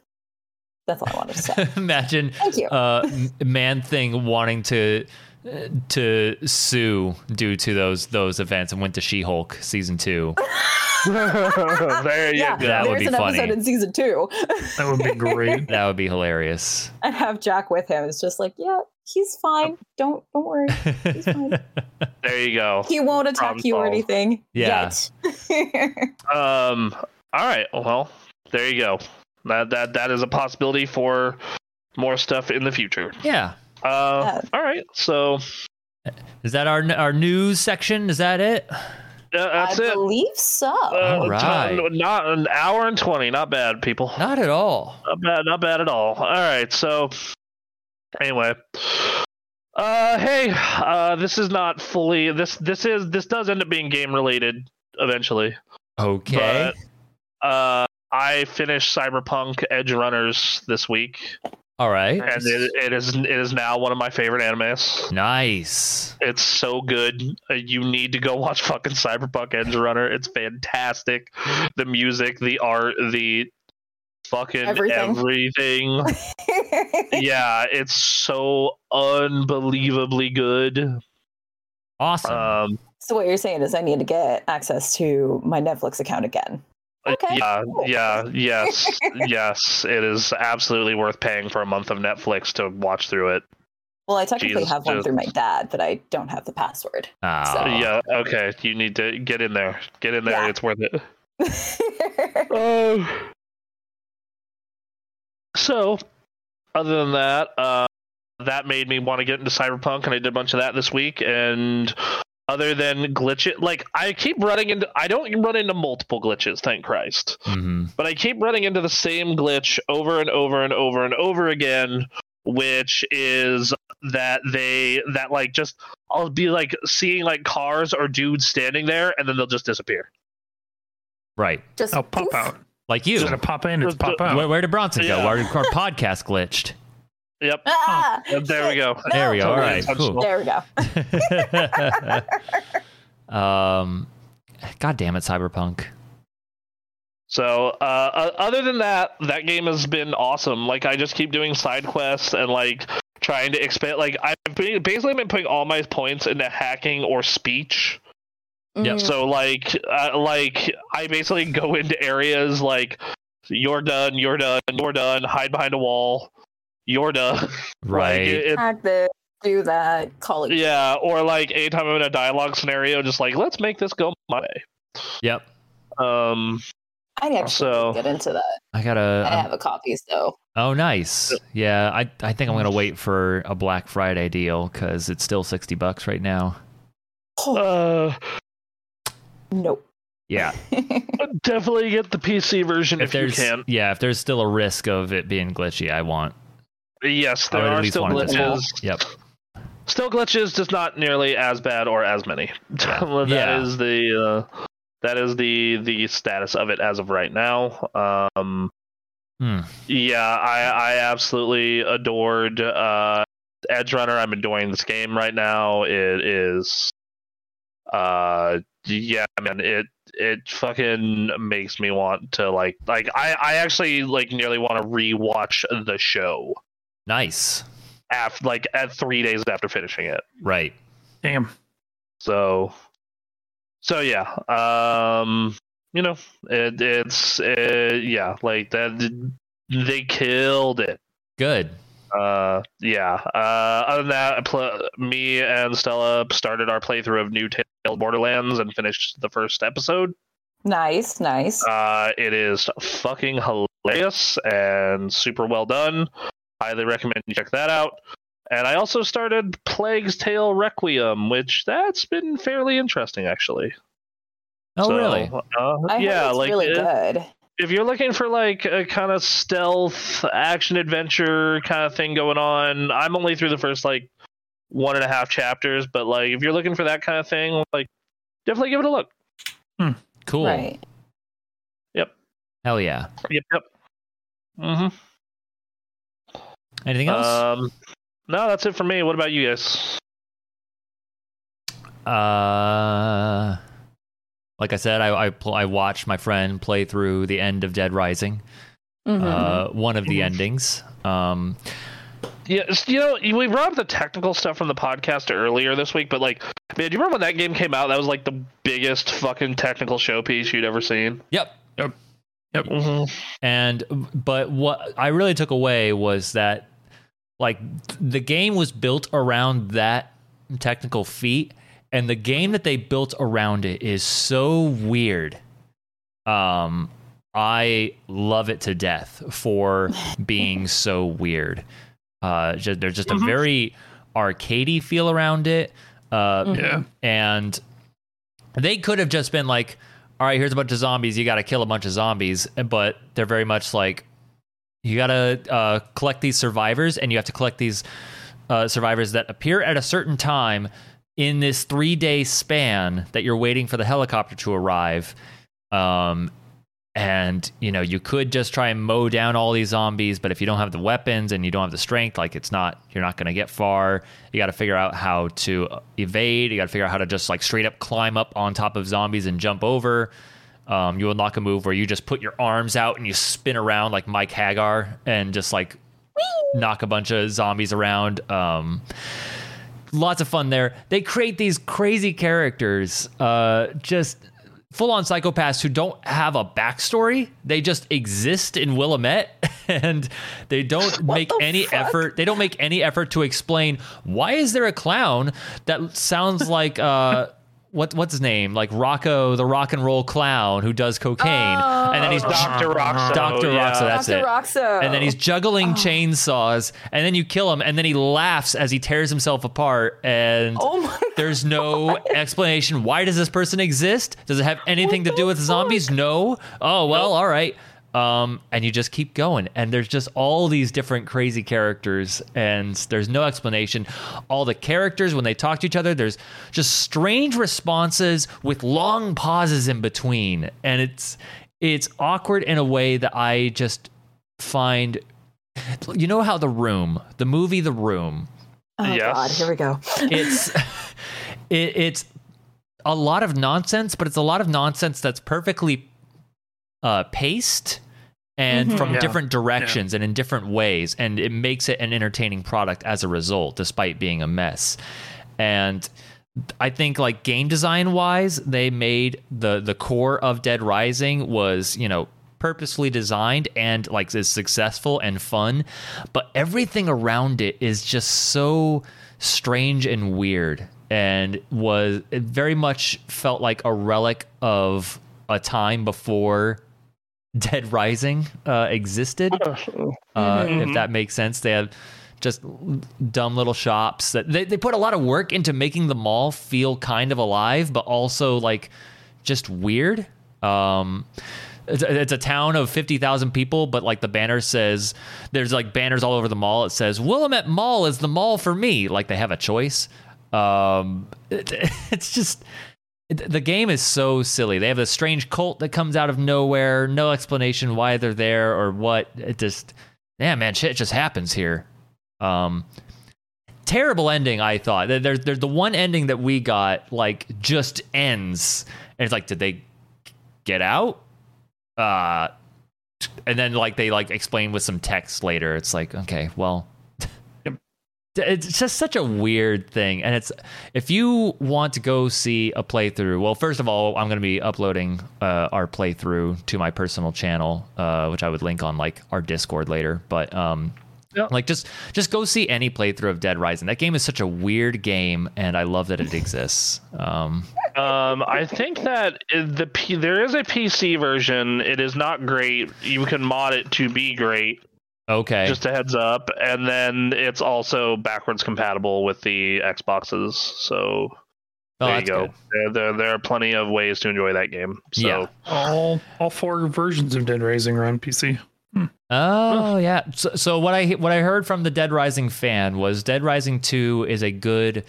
that's all I wanted to say. Imagine Thank you. uh, Man Thing wanting to to sue due to those those events and went to She Hulk season two. there you yeah, go. That would there's be an funny. episode in season two. That would be great. That would be hilarious. and have Jack with him. It's just like, yeah, he's fine. Don't don't worry. He's fine. There you go. He won't attack Problem you or anything. Yeah. Yet. Um. All right. Well, there you go. That that that is a possibility for more stuff in the future. yeah. Uh. Yeah. All right. So Is that our our news section? Is that it? uh, that's I it. believe so. Uh, All t- Not an hour and twenty. Not bad, people. Not at all. Not bad. Not bad at all. All right. So anyway. Uh, hey, uh, this is not fully. This this is this does end up being game related eventually. Okay. But, uh, I finished Cyberpunk Edge Runners this week, all right. and it, it is it is now one of my favorite animes. Nice. It's so good. Uh, you need to go watch fucking Cyberpunk Edge Runner. It's fantastic. The music, the art, the fucking Everything. everything. yeah, it's so unbelievably good. Awesome. Um, so what you're saying is I need to get access to my Netflix account again. Okay, yeah, cool. yeah, yes, yes. It is absolutely worth paying for a month of Netflix to watch through it. Well, I technically Jesus, have one through my dad, but I don't have the password. Ah. Yeah, okay. You need to get in there. Get in there. Yeah. It's worth it. Oh. So, other than that, uh, that made me want to get into Cyberpunk, and I did a bunch of that this week. And other than glitch it. Like I keep running into, I don't run into multiple glitches, thank Christ, hmm but I keep running into the same glitch over and over and over and over again, which is that they that like just I'll be like seeing like cars or dudes standing there, and then they'll just disappear. Right. Just I'll pop poof. out. Like you. It's gonna pop in. It's pop out. Where, where did Bronson go? Yeah. Our, our podcast glitched. Yep. Ah, Yep, there we go. There we go. All Totally right. Cool. There we go. um, God damn it, Cyberpunk. So, uh, uh, other than that, that game has been awesome. Like, I just keep doing side quests and like trying to expand. Like, I've been, basically been putting all my points into hacking or speech. Yep. Mm, So, like, uh, like I basically go into areas like you're done, you're done, you're done, hide behind a wall, you're done. Like, Right. it- it- hack do that, call it. yeah, or like anytime I'm in a dialogue scenario, just like let's make this go my way. Yep. Um, I actually So- get into that. I gotta. I um, have a copy, so oh, nice. Yeah, I I think I'm gonna wait for a Black Friday deal because it's still sixty bucks right now. uh, nope. Yeah. definitely get the PC version if, If you can. yeah, if there's still a risk of it being glitchy, I want. Yes, there are still want it this fall. glitches. Yep. Still glitches, just not nearly as bad or as many. That Yeah. is the uh, that is the the status of it as of right now. Um, Hmm. yeah, I I absolutely adored uh, Edge Runner. I'm enjoying this game right now. It is, uh, yeah, man, it it fucking makes me want to like like I I actually like nearly want to rewatch the show Nice. after like at three days after finishing it. Right. Damn. So, so yeah, um, you know, it, it's uh, yeah, like that. They killed it. Good. Uh, yeah. Uh, other than that, I pl- me and Stella started our playthrough of New Tale Borderlands and finished the first episode. Nice, nice. Uh, it is fucking hilarious and super well done. Highly recommend you check that out. And I also started Plague's Tale Requiem, which that's been fairly interesting actually. Oh, So, really? Uh, I yeah, it's like really uh, good. if you're looking for like a kind of stealth action adventure kind of thing going on, I'm only through the first like one and a half chapters, but like if you're looking for that kind of thing, like definitely give it a look. Cool. Right. Hell yeah. Yep, yep. Mm-hmm. Anything else? Um, no, that's it for me. What about you guys? Uh, like I said, I I, pl- I watched my friend play through the end of Dead Rising. Mhm. Uh, one of the Mhm. endings. Um, Yeah, you know, we brought up the technical stuff from the podcast earlier this week, but like, man, do you remember when that game came out? That was like the biggest fucking technical showpiece you'd ever seen. yep. Mm-hmm. And but what I really took away was that like the game was built around that technical feat and the game that they built around it is so weird. Um I love it to death for being so weird. Uh just, there's just a Mhm. very arcadey feel around it. Uh Mhm. Yeah. and they could have just been like all right here's a bunch of zombies you got to kill a bunch of zombies but they're very much like you got to uh, collect these survivors and you have to collect these uh, survivors that appear at a certain time in this three day span that you're waiting for the helicopter to arrive um, and you know you could just try and mow down all these zombies but if you don't have the weapons and you don't have the strength like it's not you're not going to get far. You got to figure out how to evade. You got to figure out how to just like straight up climb up on top of zombies and jump over. Um, you unlock a move where you just put your arms out and you spin around like Mike Haggar and just like knock a bunch of zombies around. Um, lots of fun there. They create these crazy characters uh, just full-on psychopaths who don't have a backstory they just exist in willamette and they don't make the any fuck? effort they don't make any effort to explain why is there a clown that sounds like uh what what's his name? Like Rocco, the rock and roll clown who does cocaine, and then he's Oh, Dr. Roxo. Dr. yeah. Roxo. That's Dr. it. Roxo. And then he's juggling chainsaws, and then you kill him, and then he laughs as he tears himself apart, and Oh my there's no explanation. Why does this person exist? Does it have anything to do with zombies? No. Oh well, all right. Um, and you just keep going, and there's just all these different crazy characters, and there's no explanation. All the characters, when they talk to each other, there's just strange responses with long pauses in between, and it's it's awkward in a way that I just find. You know how the room, the movie The Room, Oh Yes. God, here we go. it's it, it's a lot of nonsense, but it's a lot of nonsense that's perfectly uh, paced and from Yeah. different directions and in different ways, and it makes it an entertaining product as a result, despite being a mess. And I think like game design wise, they made the the core of Dead Rising was you know purposefully designed and like is successful and fun, but everything around it is just so strange and weird and was it very much felt like a relic of a time before Dead Rising uh, existed uh, if that makes sense. They have just dumb little shops that they, they put a lot of work into making the mall feel kind of alive, but also like just weird. Um, it's, it's a town of 50,000 people, but like the banner says, there's like banners all over the mall. It says, Willamette Mall is the mall for me. Like they have a choice. Um, it- it's just, it- the game is so silly. They have a strange cult that comes out of nowhere, no explanation why they're there or what. It just, yeah, man, shit just happens here. Um, terrible ending. I thought there's there's the one ending that we got like just ends, and it's like, did they get out? Uh, and then like they like explain with some text later. It's like, okay, well. It's just such a weird thing, and it's if you want to go see a playthrough. Well, first of all, I'm going to be uploading uh, our playthrough to my personal channel, uh, which I would link on like our Discord later. But um, like just just go see any playthrough of Dead Rising. That game is such a weird game, and I love that it exists. Um, Um, I think that the P- there is a PC version. It is not great. You can mod it to be great. okay, Just a heads up, and then it's also backwards compatible with the Xboxes. So oh, there you go. There, there, there are plenty of ways to enjoy that game. So Yeah. All all four versions of Dead Rising are on PC. Oh yeah. So, so what I what I heard from the Dead Rising fan was Dead Rising Two is a good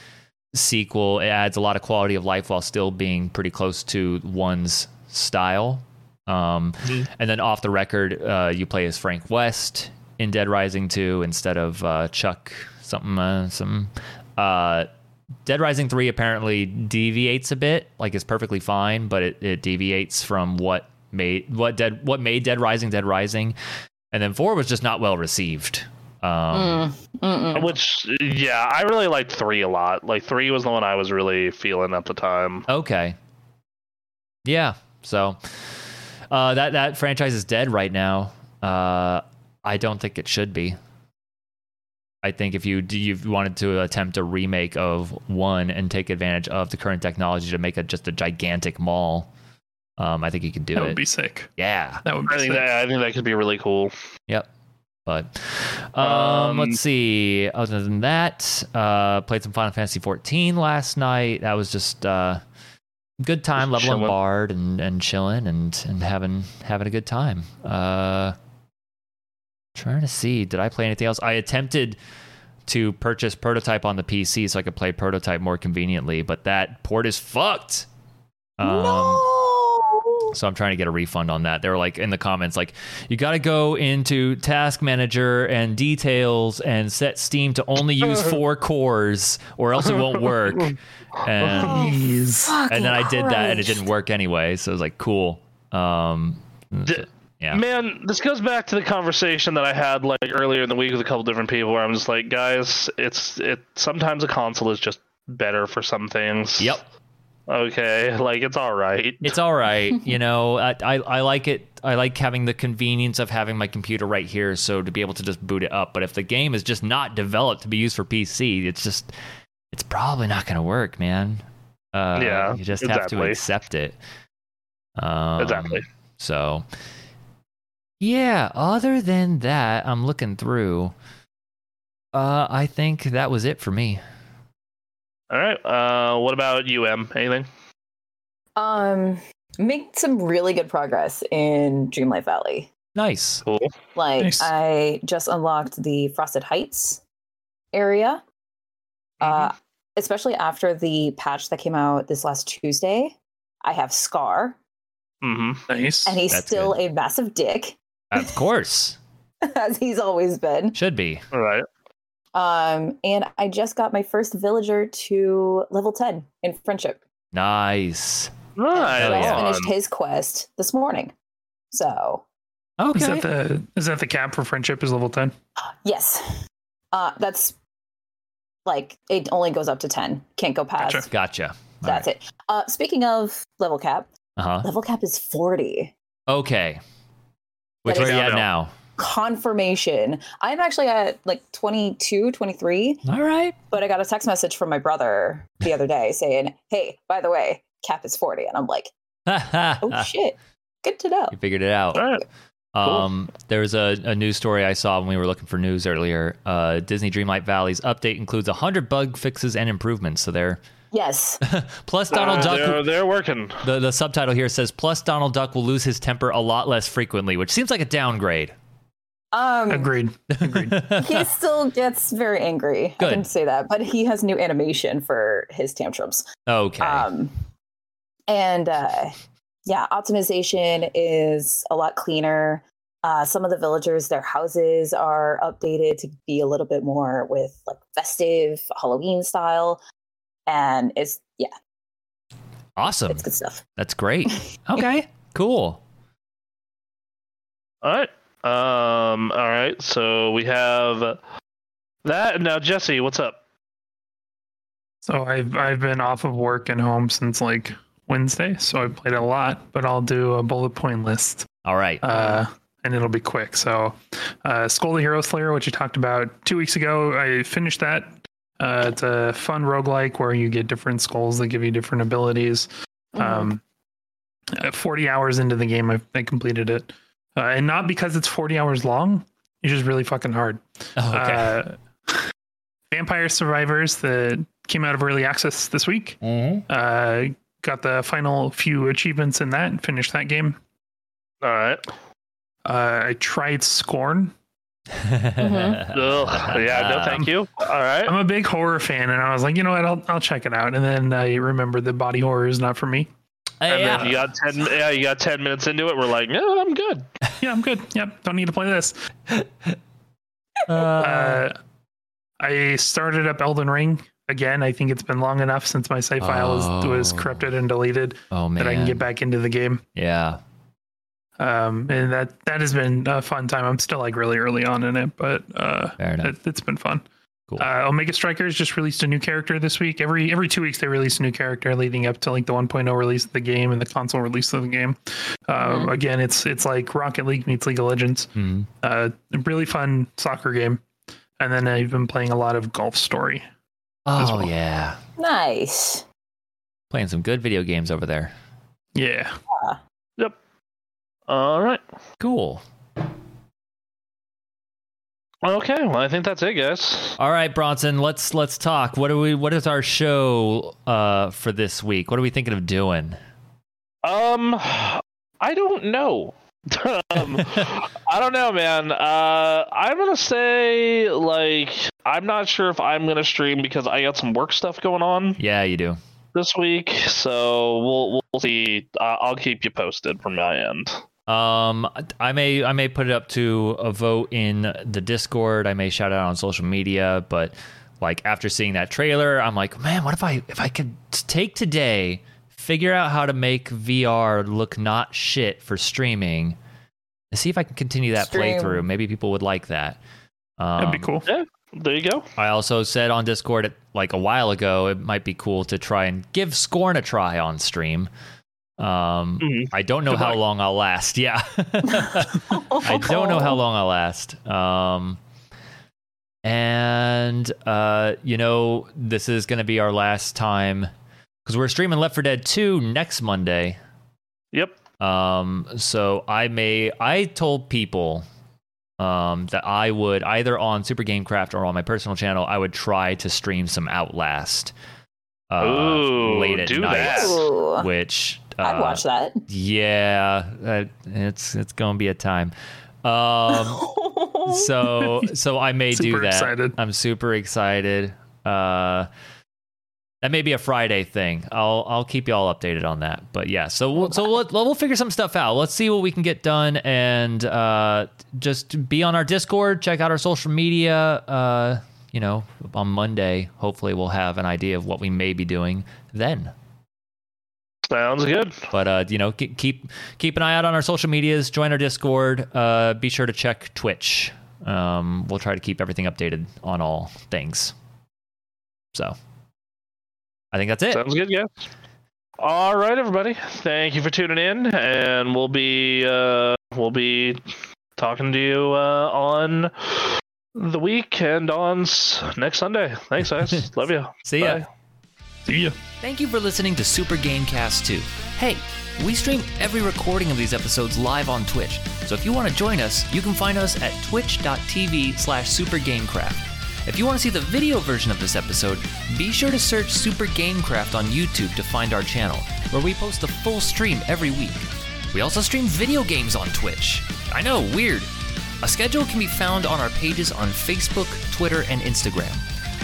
sequel. It adds a lot of quality of life while still being pretty close to one's style. Um, And then off the record, uh, you play as Frank West in Dead Rising Two instead of uh, Chuck something uh, some. Uh, Dead Rising 3 apparently deviates a bit, like it's perfectly fine, but it, it deviates from what made what dead what made Dead Rising Dead Rising. And then 4 was just not well received. Um, which yeah, I really liked three a lot. Like three was the one I was really feeling at the time. Okay. Yeah. So uh, that that franchise is dead right now. Uh, I don't think it should be. I think if you do- you wanted to attempt a remake of one and take advantage of the current technology to make it just a gigantic mall, um, I think you could do that it. would be sick. yeah. That would be I think sick. that I think that could be really cool. Yep. But um, Um, let's see. Other than that, uh, played some Final Fantasy 14 last night. That was just uh, good time Just leveling chilling. bard and, and chilling and and having having a good time. Uh, trying to see, did I play anything else? I attempted to purchase Prototype on the PC so I could play Prototype more conveniently, but that port is fucked. Um, no. So I'm trying to get a refund on that. They were like in the comments, like, you got to go into Task Manager and details and set Steam to only use four cores, or else it won't work. And Oh, and then I did that, and it didn't work anyway. So it was like, cool. Um, D- yeah. Man, this goes back to the conversation that I had like earlier in the week with a couple different people where I'm just like, guys, it's it sometimes a console is just better for some things. Yep. Okay, like it's all right. It's all right. You know, I, I I like it. I like having the convenience of having my computer right here, so to be able to just boot it up. But if the game is just not developed to be used for PC, it's just it's probably not going to work, man. Uh, Yeah, you just have to accept it. Um, exactly. So, yeah. Other than that, I'm looking through. Uh, I think that was it for me. All right. Uh, what about you, Em? Anything? Um, make some really good progress in Dreamlight Valley. Nice. Cool. Like Nice. I just unlocked the Frosted Heights area. Uh, especially after the patch that came out this last Tuesday. I have Scar, Mm-hmm. Nice. and he's That's still good. a massive dick, Of course, as he's always been. should be. All right. Um, and I just got my first villager to level 10 in friendship. Nice. Right. Hell Just yeah. finished his quest this morning. So Okay. Is that the is that the cap for friendship is level ten? yes. Uh that's like it only goes up to 10. Can't go past. Gotcha. Gotcha. That's it. Uh speaking of level cap, Uh huh. level cap is 40. Okay. Which That are you at No, no. now? Confirmation. I'm actually at like 22, 23, All right. but I got a text message from my brother the other day saying, "Hey, by the way, cap is 40." And I'm like, "Oh shit. Good to know." You figured it out. All right. Um, there was a, a news story I saw when we were looking for news earlier. Uh, Disney Dreamlight Valley's update includes 100 bug fixes and improvements. So there. Yes. Plus, Donald Uh, Duck. They're, they're working. The, the subtitle here says, plus Donald Duck will lose his temper a lot less frequently, which seems like a downgrade. Um Agreed. Agreed. he still gets very angry. Good. I can say that, but he has new animation for his tantrums. okay. Um, and uh, yeah, optimization is a lot cleaner. Uh, some of the villagers, their houses are updated to be a little bit more with like festive Halloween style, and it's yeah, awesome. it's good stuff. That's great. Okay. cool. All right. Um. All right. So we have that. Now, Jesse, what's up? So I've I've been off of work and home since like Wednesday, so I played a lot, but I'll do a bullet point list. All right. Uh and it'll be quick. So uh Skul the Hero Slayer, which you talked about two weeks ago, I finished that. Uh it's a fun roguelike where you get different skulls that give you different abilities. Um uh, 40 hours into the game I, I completed it. Uh, and not because it's 40 hours long, it's just really fucking hard. Oh, okay. Uh, Vampire Survivors that came out of early access this week. Mhm. Uh, got the final few achievements in that and finished that game. All right. Uh, I tried Scorn. Mm-hmm. Ugh. Yeah. No, thank you. All right. I'm a big horror fan, and I was like, you know what, I'll I'll check it out. And then I remembered that body horror is not for me. And yeah. then you got ten. Yeah, you got ten minutes into it. We're like, no, I'm good. Yeah, I'm good. Yep, don't need to play this. Uh, Uh, I started up Elden Ring again. I think it's been long enough since my save file was, was Oh. corrupted and deleted oh man. that I can get back into the game. Yeah. um and that that has been a fun time i'm still like really early on in it but uh it, it's been fun Cool. uh omega strikers just released a new character this week every every two weeks they release a new character leading up to like the 1.0 release of the game and the console release of the game um Mhm. again it's it's like rocket league meets league of legends Mhm. uh a really fun soccer game and then i've been playing a lot of golf story Oh well. yeah. Nice. Playing some good video games over there. yeah Yep. All right. Cool. Okay. Well, I think that's it, guys. All right, Bronson, let's let's talk. What are we what is our show uh for this week? What are we thinking of doing? Um, I don't know. um, I don't know, man. Uh, I'm gonna say like I'm not sure if I'm gonna stream because I got some work stuff going on Yeah, you do. this week. So we'll we'll see. Uh, I'll keep you posted from my end. Um, I may I may put it up to a vote in the Discord. I may shout it out on social media, but like after seeing that trailer, I'm like, man, what if I if I could take today, figure out how to make VR look not shit for streaming, and see if I can continue that Stream. playthrough. Maybe people would like that. Um, that'd be cool Yeah, There you go. I also said on Discord like a while ago, it might be cool to try and give Scorn a try on stream. Um, Mhm. I don't know Good how luck. long I'll last. Yeah, I don't know how long I'll last. Um, and uh, you know, this is going to be our last time because we're streaming Left 4 Dead 2 next Monday. Yep. Um, so I may I told people um that I would either on Super Gamecraft or on my personal channel I would try to stream some Outlast. Uh, Ooh, late at do night, that. Which I'd watch that. Yeah, uh, it's it's gonna be a time. Um, so so I may do that. excited. I'm super excited. Uh, that may be a Friday thing. I'll I'll keep you all updated on that. But yeah, so we'll, so we'll, we'll figure some stuff out. Let's see what we can get done, and uh, just be on our Discord. Check out our social media. Uh, you know, on Monday, hopefully we'll have an idea of what we may be doing then. Sounds good. But uh, you know, keep keep an eye out on our social medias. Join our Discord. Uh, be sure to check Twitch. Um, we'll try to keep everything updated on all things. So, I think that's it. Sounds good, yeah. All right, everybody. Thank you for tuning in, and we'll be uh, we'll be talking to you uh, on the week and on s- next Sunday. Thanks, guys. Love you. See ya. See ya. Thank you for listening to Super Gamecast 2. Hey, we stream every recording of these episodes live on Twitch, so if you want to join us, you can find us at twitch.tv slash supergamecraft. If you want to see the video version of this episode, be sure to search Super Gamecraft on YouTube to find our channel, where we post a full stream every week. We also stream video games on Twitch. I know, weird. A schedule can be found on our pages on Facebook, Twitter, and Instagram.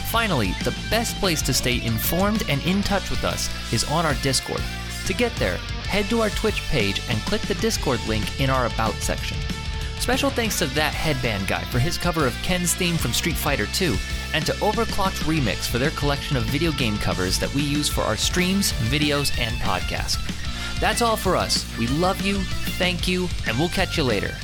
Finally, the best place to stay informed and in touch with us is on our Discord. To get there, head to our Twitch page and click the Discord link in our About section. Special thanks to That Headband Guy for his cover of Ken's theme from Street Fighter 2, and to Overclocked Remix for their collection of video game covers that we use for our streams, videos, and podcast. That's all for us. We love you, thank you, and we'll catch you later.